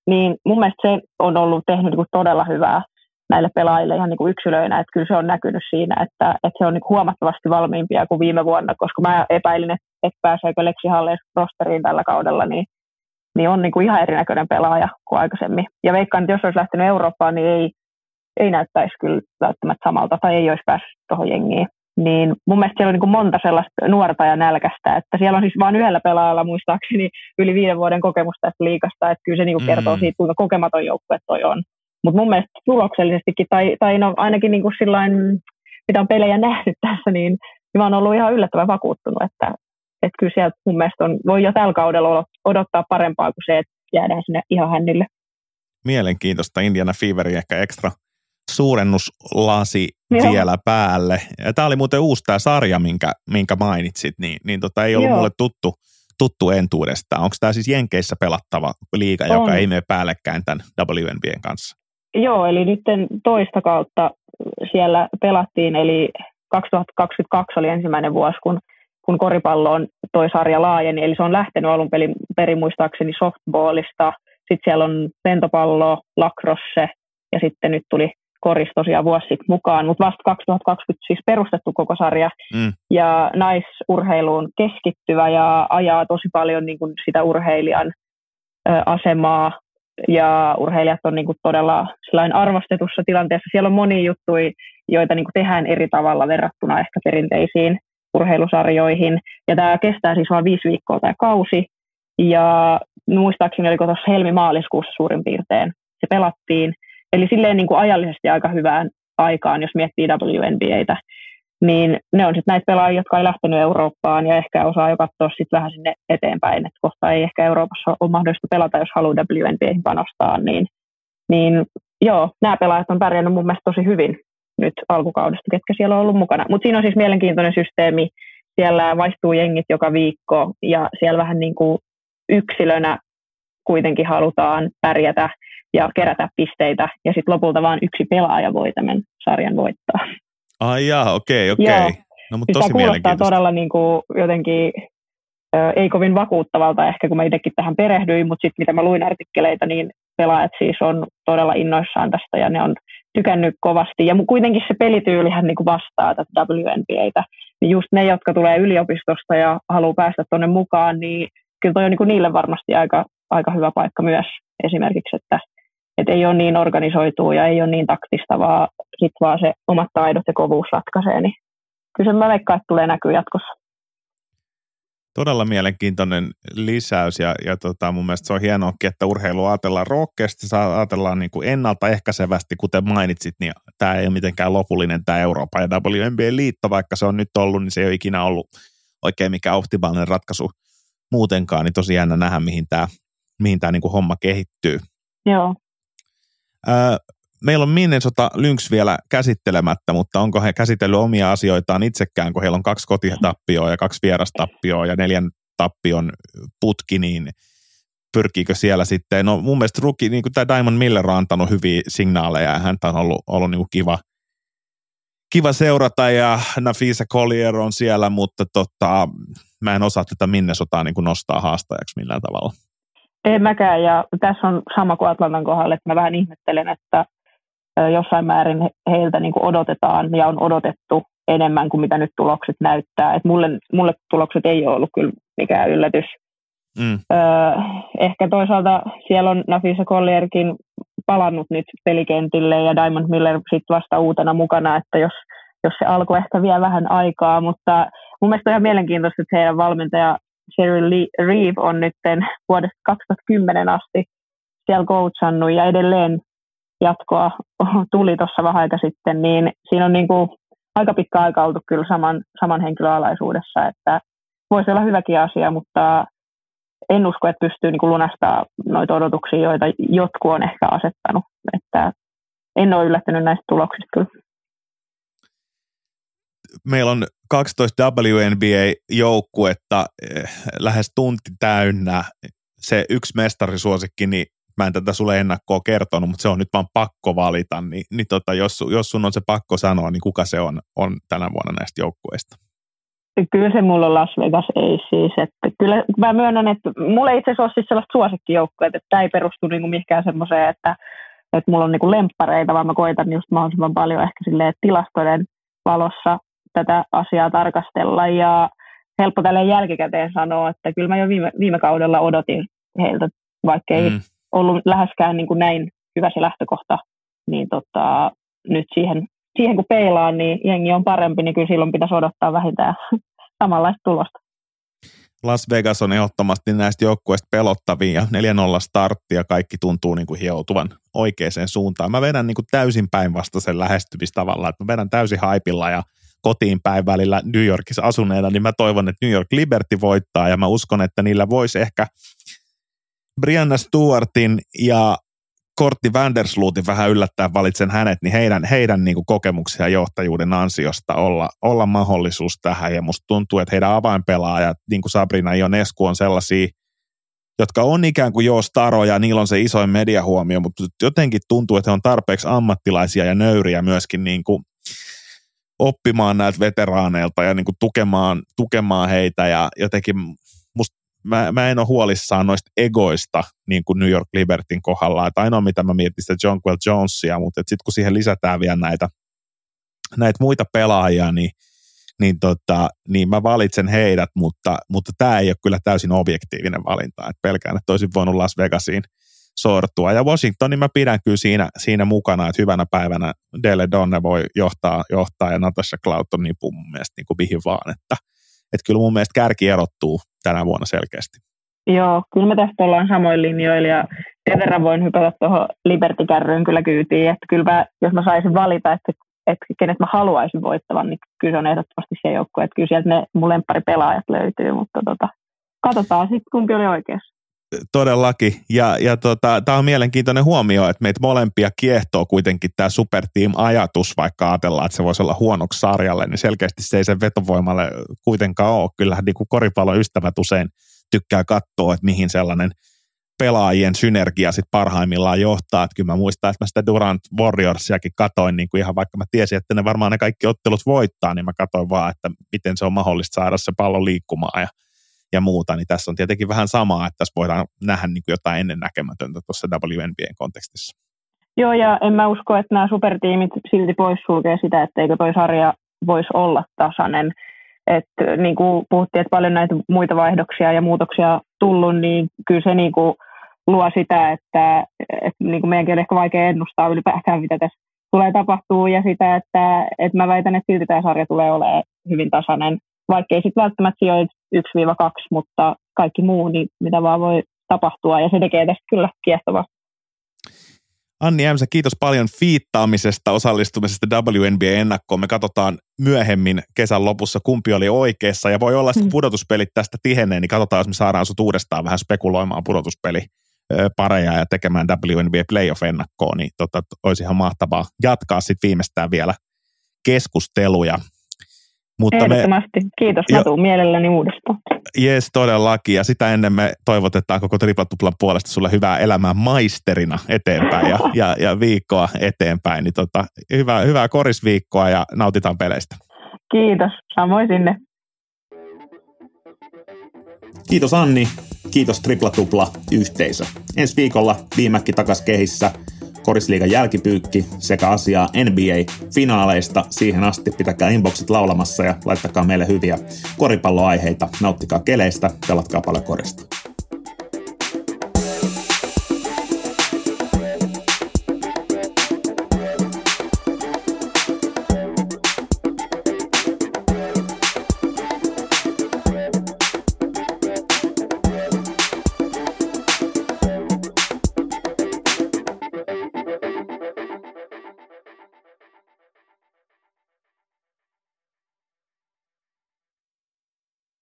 Niin mun mielestä se on ollut tehnyt niin todella hyvää näille pelaajille ihan niin kuin yksilöinä, että kyllä se on näkynyt siinä, että, että se on niin huomattavasti valmiimpia kuin viime vuonna, koska mä epäilin, että, pääseekö Lexi Halles rosteriin tällä kaudella, niin, niin on niin kuin ihan erinäköinen pelaaja kuin aikaisemmin. Ja veikkaan, että jos olisi lähtenyt Eurooppaan, niin ei, ei näyttäisi kyllä välttämättä samalta tai ei olisi päässyt tuohon jengiin. Niin mun mielestä siellä on niin monta sellaista nuorta ja nälkästä, että siellä on siis vain yhdellä pelaajalla muistaakseni yli viiden vuoden kokemusta tästä liikasta, että kyllä se niin kuin kertoo mm. siitä, kuinka kokematon joukkue toi on. Mutta mun mielestä tuloksellisestikin, tai, tai no ainakin niin kuin sillain, mitä on pelejä nähnyt tässä, niin, niin mä oon ollut ihan yllättävän vakuuttunut, että, että kyllä sieltä mun mielestä on, voi jo tällä kaudella odottaa parempaa kuin se, että jäädään sinne ihan hännille. Mielenkiintoista Indiana Feveri ehkä ekstra suurennuslasi Joo. vielä päälle. Ja tämä oli muuten uusi tämä sarja, minkä, minkä mainitsit, niin, niin tota, ei ollut Joo. mulle tuttu, tuttu entuudestaan. Onko tämä siis Jenkeissä pelattava liiga, on. joka ei mene päällekkäin tämän WNBn kanssa? Joo, eli nyt toista kautta siellä pelattiin, eli 2022 oli ensimmäinen vuosi, kun, kun koripalloon toi sarja laajeni, eli se on lähtenyt alun perin, perin muistaakseni softballista, sitten siellä on lentopallo, lacrosse ja sitten nyt tuli koris tosiaan vuosi sitten mukaan, mutta vasta 2020 siis perustettu koko sarja mm. ja naisurheiluun keskittyvä ja ajaa tosi paljon niin kuin sitä urheilijan ö, asemaa ja urheilijat on niin kuin todella arvostetussa tilanteessa. Siellä on monia juttuja, joita niin kuin tehdään eri tavalla verrattuna ehkä perinteisiin urheilusarjoihin. Ja tämä kestää siis vain viisi viikkoa tämä kausi. Ja muistaakseni oliko tuossa helmi-maaliskuussa suurin piirtein se pelattiin. Eli silleen niin kuin ajallisesti aika hyvään aikaan, jos miettii WNBAtä niin ne on sitten näitä pelaajia, jotka ei lähtenyt Eurooppaan ja ehkä osaa jo katsoa sitten vähän sinne eteenpäin, että kohta ei ehkä Euroopassa ole mahdollista pelata, jos haluaa WNBAihin panostaa, niin, niin joo, nämä pelaajat on pärjännyt mun mielestä tosi hyvin nyt alkukaudesta, ketkä siellä on ollut mukana. Mutta siinä on siis mielenkiintoinen systeemi. Siellä vaihtuu jengit joka viikko ja siellä vähän niin kuin yksilönä kuitenkin halutaan pärjätä ja kerätä pisteitä. Ja sitten lopulta vain yksi pelaaja voi tämän sarjan voittaa. Ai jaa, okei, okei. Joo. No, mutta Siis tosi kuulostaa todella niin kuin jotenkin ö, ei kovin vakuuttavalta ehkä, kun mä itsekin tähän perehdyin, mutta sitten mitä mä luin artikkeleita, niin pelaajat siis on todella innoissaan tästä ja ne on tykännyt kovasti. Ja kuitenkin se pelityylihän niin kuin vastaa tätä WNBAtä. Niin just ne, jotka tulee yliopistosta ja haluaa päästä tuonne mukaan, niin kyllä toi on niin kuin niille varmasti aika, aika hyvä paikka myös esimerkiksi, että et ei ole niin organisoitua ja ei ole niin taktista, vaan sit vaan se omat taidot ja kovuus ratkaisee, niin kyllä se mä veikkaan, että tulee näkyä jatkossa. Todella mielenkiintoinen lisäys ja, ja tota, mun mielestä se on hienoakin, että urheilu ajatellaan rohkeasti, saa- ajatellaan niin kuin ennaltaehkäisevästi, kuten mainitsit, niin tämä ei ole mitenkään lopullinen tämä Euroopan ja WNBA-liitto, vaikka se on nyt ollut, niin se ei ole ikinä ollut oikein mikään optimaalinen ratkaisu muutenkaan, niin tosi jännä nähdä, mihin tämä mihin tää niin kuin homma kehittyy. Joo. Meillä on Minnesota Lynx vielä käsittelemättä, mutta onko he käsitellyt omia asioitaan itsekään, kun heillä on kaksi kotitappioa ja kaksi vierastappioa ja neljän tappion putki, niin pyrkiikö siellä sitten, no mun mielestä Ruki, niin kuin tämä Diamond Miller on antanut hyviä signaaleja ja häntä on ollut, ollut niin kuin kiva, kiva seurata ja Nafisa Collier on siellä, mutta tota, mä en osaa tätä Minnesotaa niin nostaa haastajaksi millään tavalla. En mäkään, ja tässä on sama kuin Atlantan kohdalla, että mä vähän ihmettelen, että jossain määrin he- heiltä niin kuin odotetaan ja on odotettu enemmän kuin mitä nyt tulokset näyttää. Et mulle, mulle tulokset ei ole ollut kyllä mikään yllätys. Mm. Öö, ehkä toisaalta siellä on Nafisa Collierkin palannut nyt pelikentille ja Diamond Miller sitten vasta uutena mukana, että jos, jos se alkoi ehkä vielä vähän aikaa, mutta mun mielestä on ihan mielenkiintoista, että heidän valmentaja Lee- Reeve on nyt vuodesta 2010 asti siellä coachannut ja edelleen jatkoa tuli tuossa vähän aika sitten, niin siinä on niin kuin aika pitkä aika oltu kyllä saman, saman henkilöalaisuudessa, että voisi olla hyväkin asia, mutta en usko, että pystyy niin lunastamaan noita odotuksia, joita jotkut on ehkä asettanut. Että en ole yllättynyt näistä tuloksista kyllä. Meillä on 12 WNBA-joukkuetta eh, lähes tunti täynnä. Se yksi mestarisuosikki, niin mä en tätä sulle ennakkoa kertonut, mutta se on nyt vaan pakko valita. Niin, niin tota, jos, jos sun on se pakko sanoa, niin kuka se on, on tänä vuonna näistä joukkueista? Kyllä se mulla on Las Vegas ei siis. Että kyllä mä myönnän, että mulla ei itse asiassa ole siis sellaista suosikkijoukkoa, että tämä ei perustu niinku mihinkään semmoiseen, että, että mulla on niinku lemppareita, vaan mä koitan just mahdollisimman paljon ehkä silleen tilastojen valossa tätä asiaa tarkastella ja helppo tälleen jälkikäteen sanoa, että kyllä mä jo viime, viime kaudella odotin heiltä, vaikka ei Mm. ollut läheskään niin kuin näin hyvä se lähtökohta, niin tota, nyt siihen, siihen kun peilaan, niin jengi on parempi, niin kyllä silloin pitäisi odottaa vähintään samanlaista tulosta. Las Vegas on ehdottomasti näistä joukkueista pelottavia ja 4-0 startti ja kaikki tuntuu niin kuin hioutuvan oikeaan suuntaan. Mä vedän niin kuin täysin päinvastaisen lähestymistavalla, että mä vedän täysin haipilla ja kotiin päin välillä New Yorkissa asuneena, niin mä toivon, että New York Liberty voittaa ja mä uskon, että niillä voisi ehkä Brianna Stewartin ja Kortti Vandersluutin vähän yllättää valitsen hänet, niin heidän, heidän niin kuin kokemuksia johtajuuden ansiosta olla, olla mahdollisuus tähän. Ja musta tuntuu, että heidän avainpelaajat, niin kuin Sabrina Ionescu, on sellaisia, jotka on ikään kuin jo staroja, niillä on se isoin mediahuomio, mutta jotenkin tuntuu, että he on tarpeeksi ammattilaisia ja nöyriä myöskin niin kuin oppimaan näiltä veteraaneilta ja niin kuin tukemaan, tukemaan heitä ja jotenkin musta mä, mä en ole huolissaan noista egoista niin kuin New York Libertyn kohdalla. Että ainoa mitä mä mietin sitä Jonquel Jonesia, mutta sitten kun siihen lisätään vielä näitä, näitä muita pelaajia, niin, niin, tota, niin mä valitsen heidät, mutta, mutta tämä ei ole kyllä täysin objektiivinen valinta. Et pelkään, että olisin voinut Las Vegasiin sortua. Ja Washingtonin mä pidän kyllä siinä, siinä mukana, että hyvänä päivänä Dele Donne voi johtaa, johtaa ja Natasha Clouton niin mun mielestä niin kuin mihin vaan. Että, että kyllä mun mielestä kärki erottuu tänä vuonna selkeästi. Joo, kyllä me tästä ollaan samoin linjoilla ja sen verran voin hypätä tuohon Liberty-kärryyn kyllä kyytiin, että kyllä mä, jos mä saisin valita, että, että kenet mä haluaisin voittavan, niin kyllä se on ehdottomasti se joukko, että kyllä sieltä ne mun lempparipelaajat löytyy, mutta tota, katsotaan sitten kumpi oli oikeassa. Todellakin. Ja, ja tota, tämä on mielenkiintoinen huomio, että meitä molempia kiehtoo kuitenkin tämä superteam-ajatus, vaikka ajatellaan, että se voisi olla huonoksi sarjalle, niin selkeästi se ei sen vetovoimalle kuitenkaan ole. Kyllähän niin koripallon ystävät usein tykkää katsoa, että mihin sellainen pelaajien synergia sit parhaimmillaan johtaa. Että kyllä mä muistan, että mä sitä Durant Warriorsiakin katoin, niin kuin ihan vaikka mä tiesin, että ne varmaan ne kaikki ottelut voittaa, niin mä katoin vaan, että miten se on mahdollista saada se pallo liikkumaan ja ja muuta, niin tässä on tietenkin vähän samaa, että tässä voidaan nähdä niin kuin jotain ennennäkemätöntä tuossa WNBAn kontekstissa. Joo, ja en mä usko, että nämä supertiimit silti poissulkee sitä, etteikö toi sarja voisi olla tasainen. että niin kuin puhuttiin, että paljon näitä muita vaihdoksia ja muutoksia tullut, niin kyllä se niin kuin luo sitä, että, että niin kuin meidänkin on ehkä vaikea ennustaa ylipäätään, mitä tässä tulee tapahtuu, ja sitä, että, että mä väitän, että silti tämä sarja tulee olemaan hyvin tasainen vaikkei sitten välttämättä sijoit 1-2, mutta kaikki muu, niin mitä vaan voi tapahtua, ja se tekee tästä kyllä kiehtovaa. Anni Ämsä, kiitos paljon fiittaamisesta, osallistumisesta WNBA-ennakkoon. Me katsotaan myöhemmin kesän lopussa, kumpi oli oikeassa, ja voi olla, että mm. pudotuspelit tästä tihenee, niin katsotaan, jos me saadaan sut uudestaan vähän spekuloimaan pudotuspeli pareja ja tekemään WNBA playoff-ennakkoon, niin tota, olisi ihan mahtavaa jatkaa sitten viimeistään vielä keskusteluja. Mutta Ehdottomasti. Me, Kiitos, mä tuun mielelläni uudestaan. Jes, todellakin. Ja sitä ennen me toivotetaan koko Triplatuplan puolesta sulle hyvää elämää maisterina eteenpäin ja, ja, ja viikkoa eteenpäin. Niin tota, hyvää, hyvää korisviikkoa ja nautitaan peleistä. Kiitos, samoin sinne. Kiitos Anni, kiitos Triplatupla yhteisö. Ensi viikolla viimäkki takas kehissä – korisliigan jälkipyykki sekä asiaa NBA-finaaleista. Siihen asti pitäkää inboxit laulamassa ja laittakaa meille hyviä koripalloaiheita. Nauttikaa keleistä, pelatkaa paljon korista.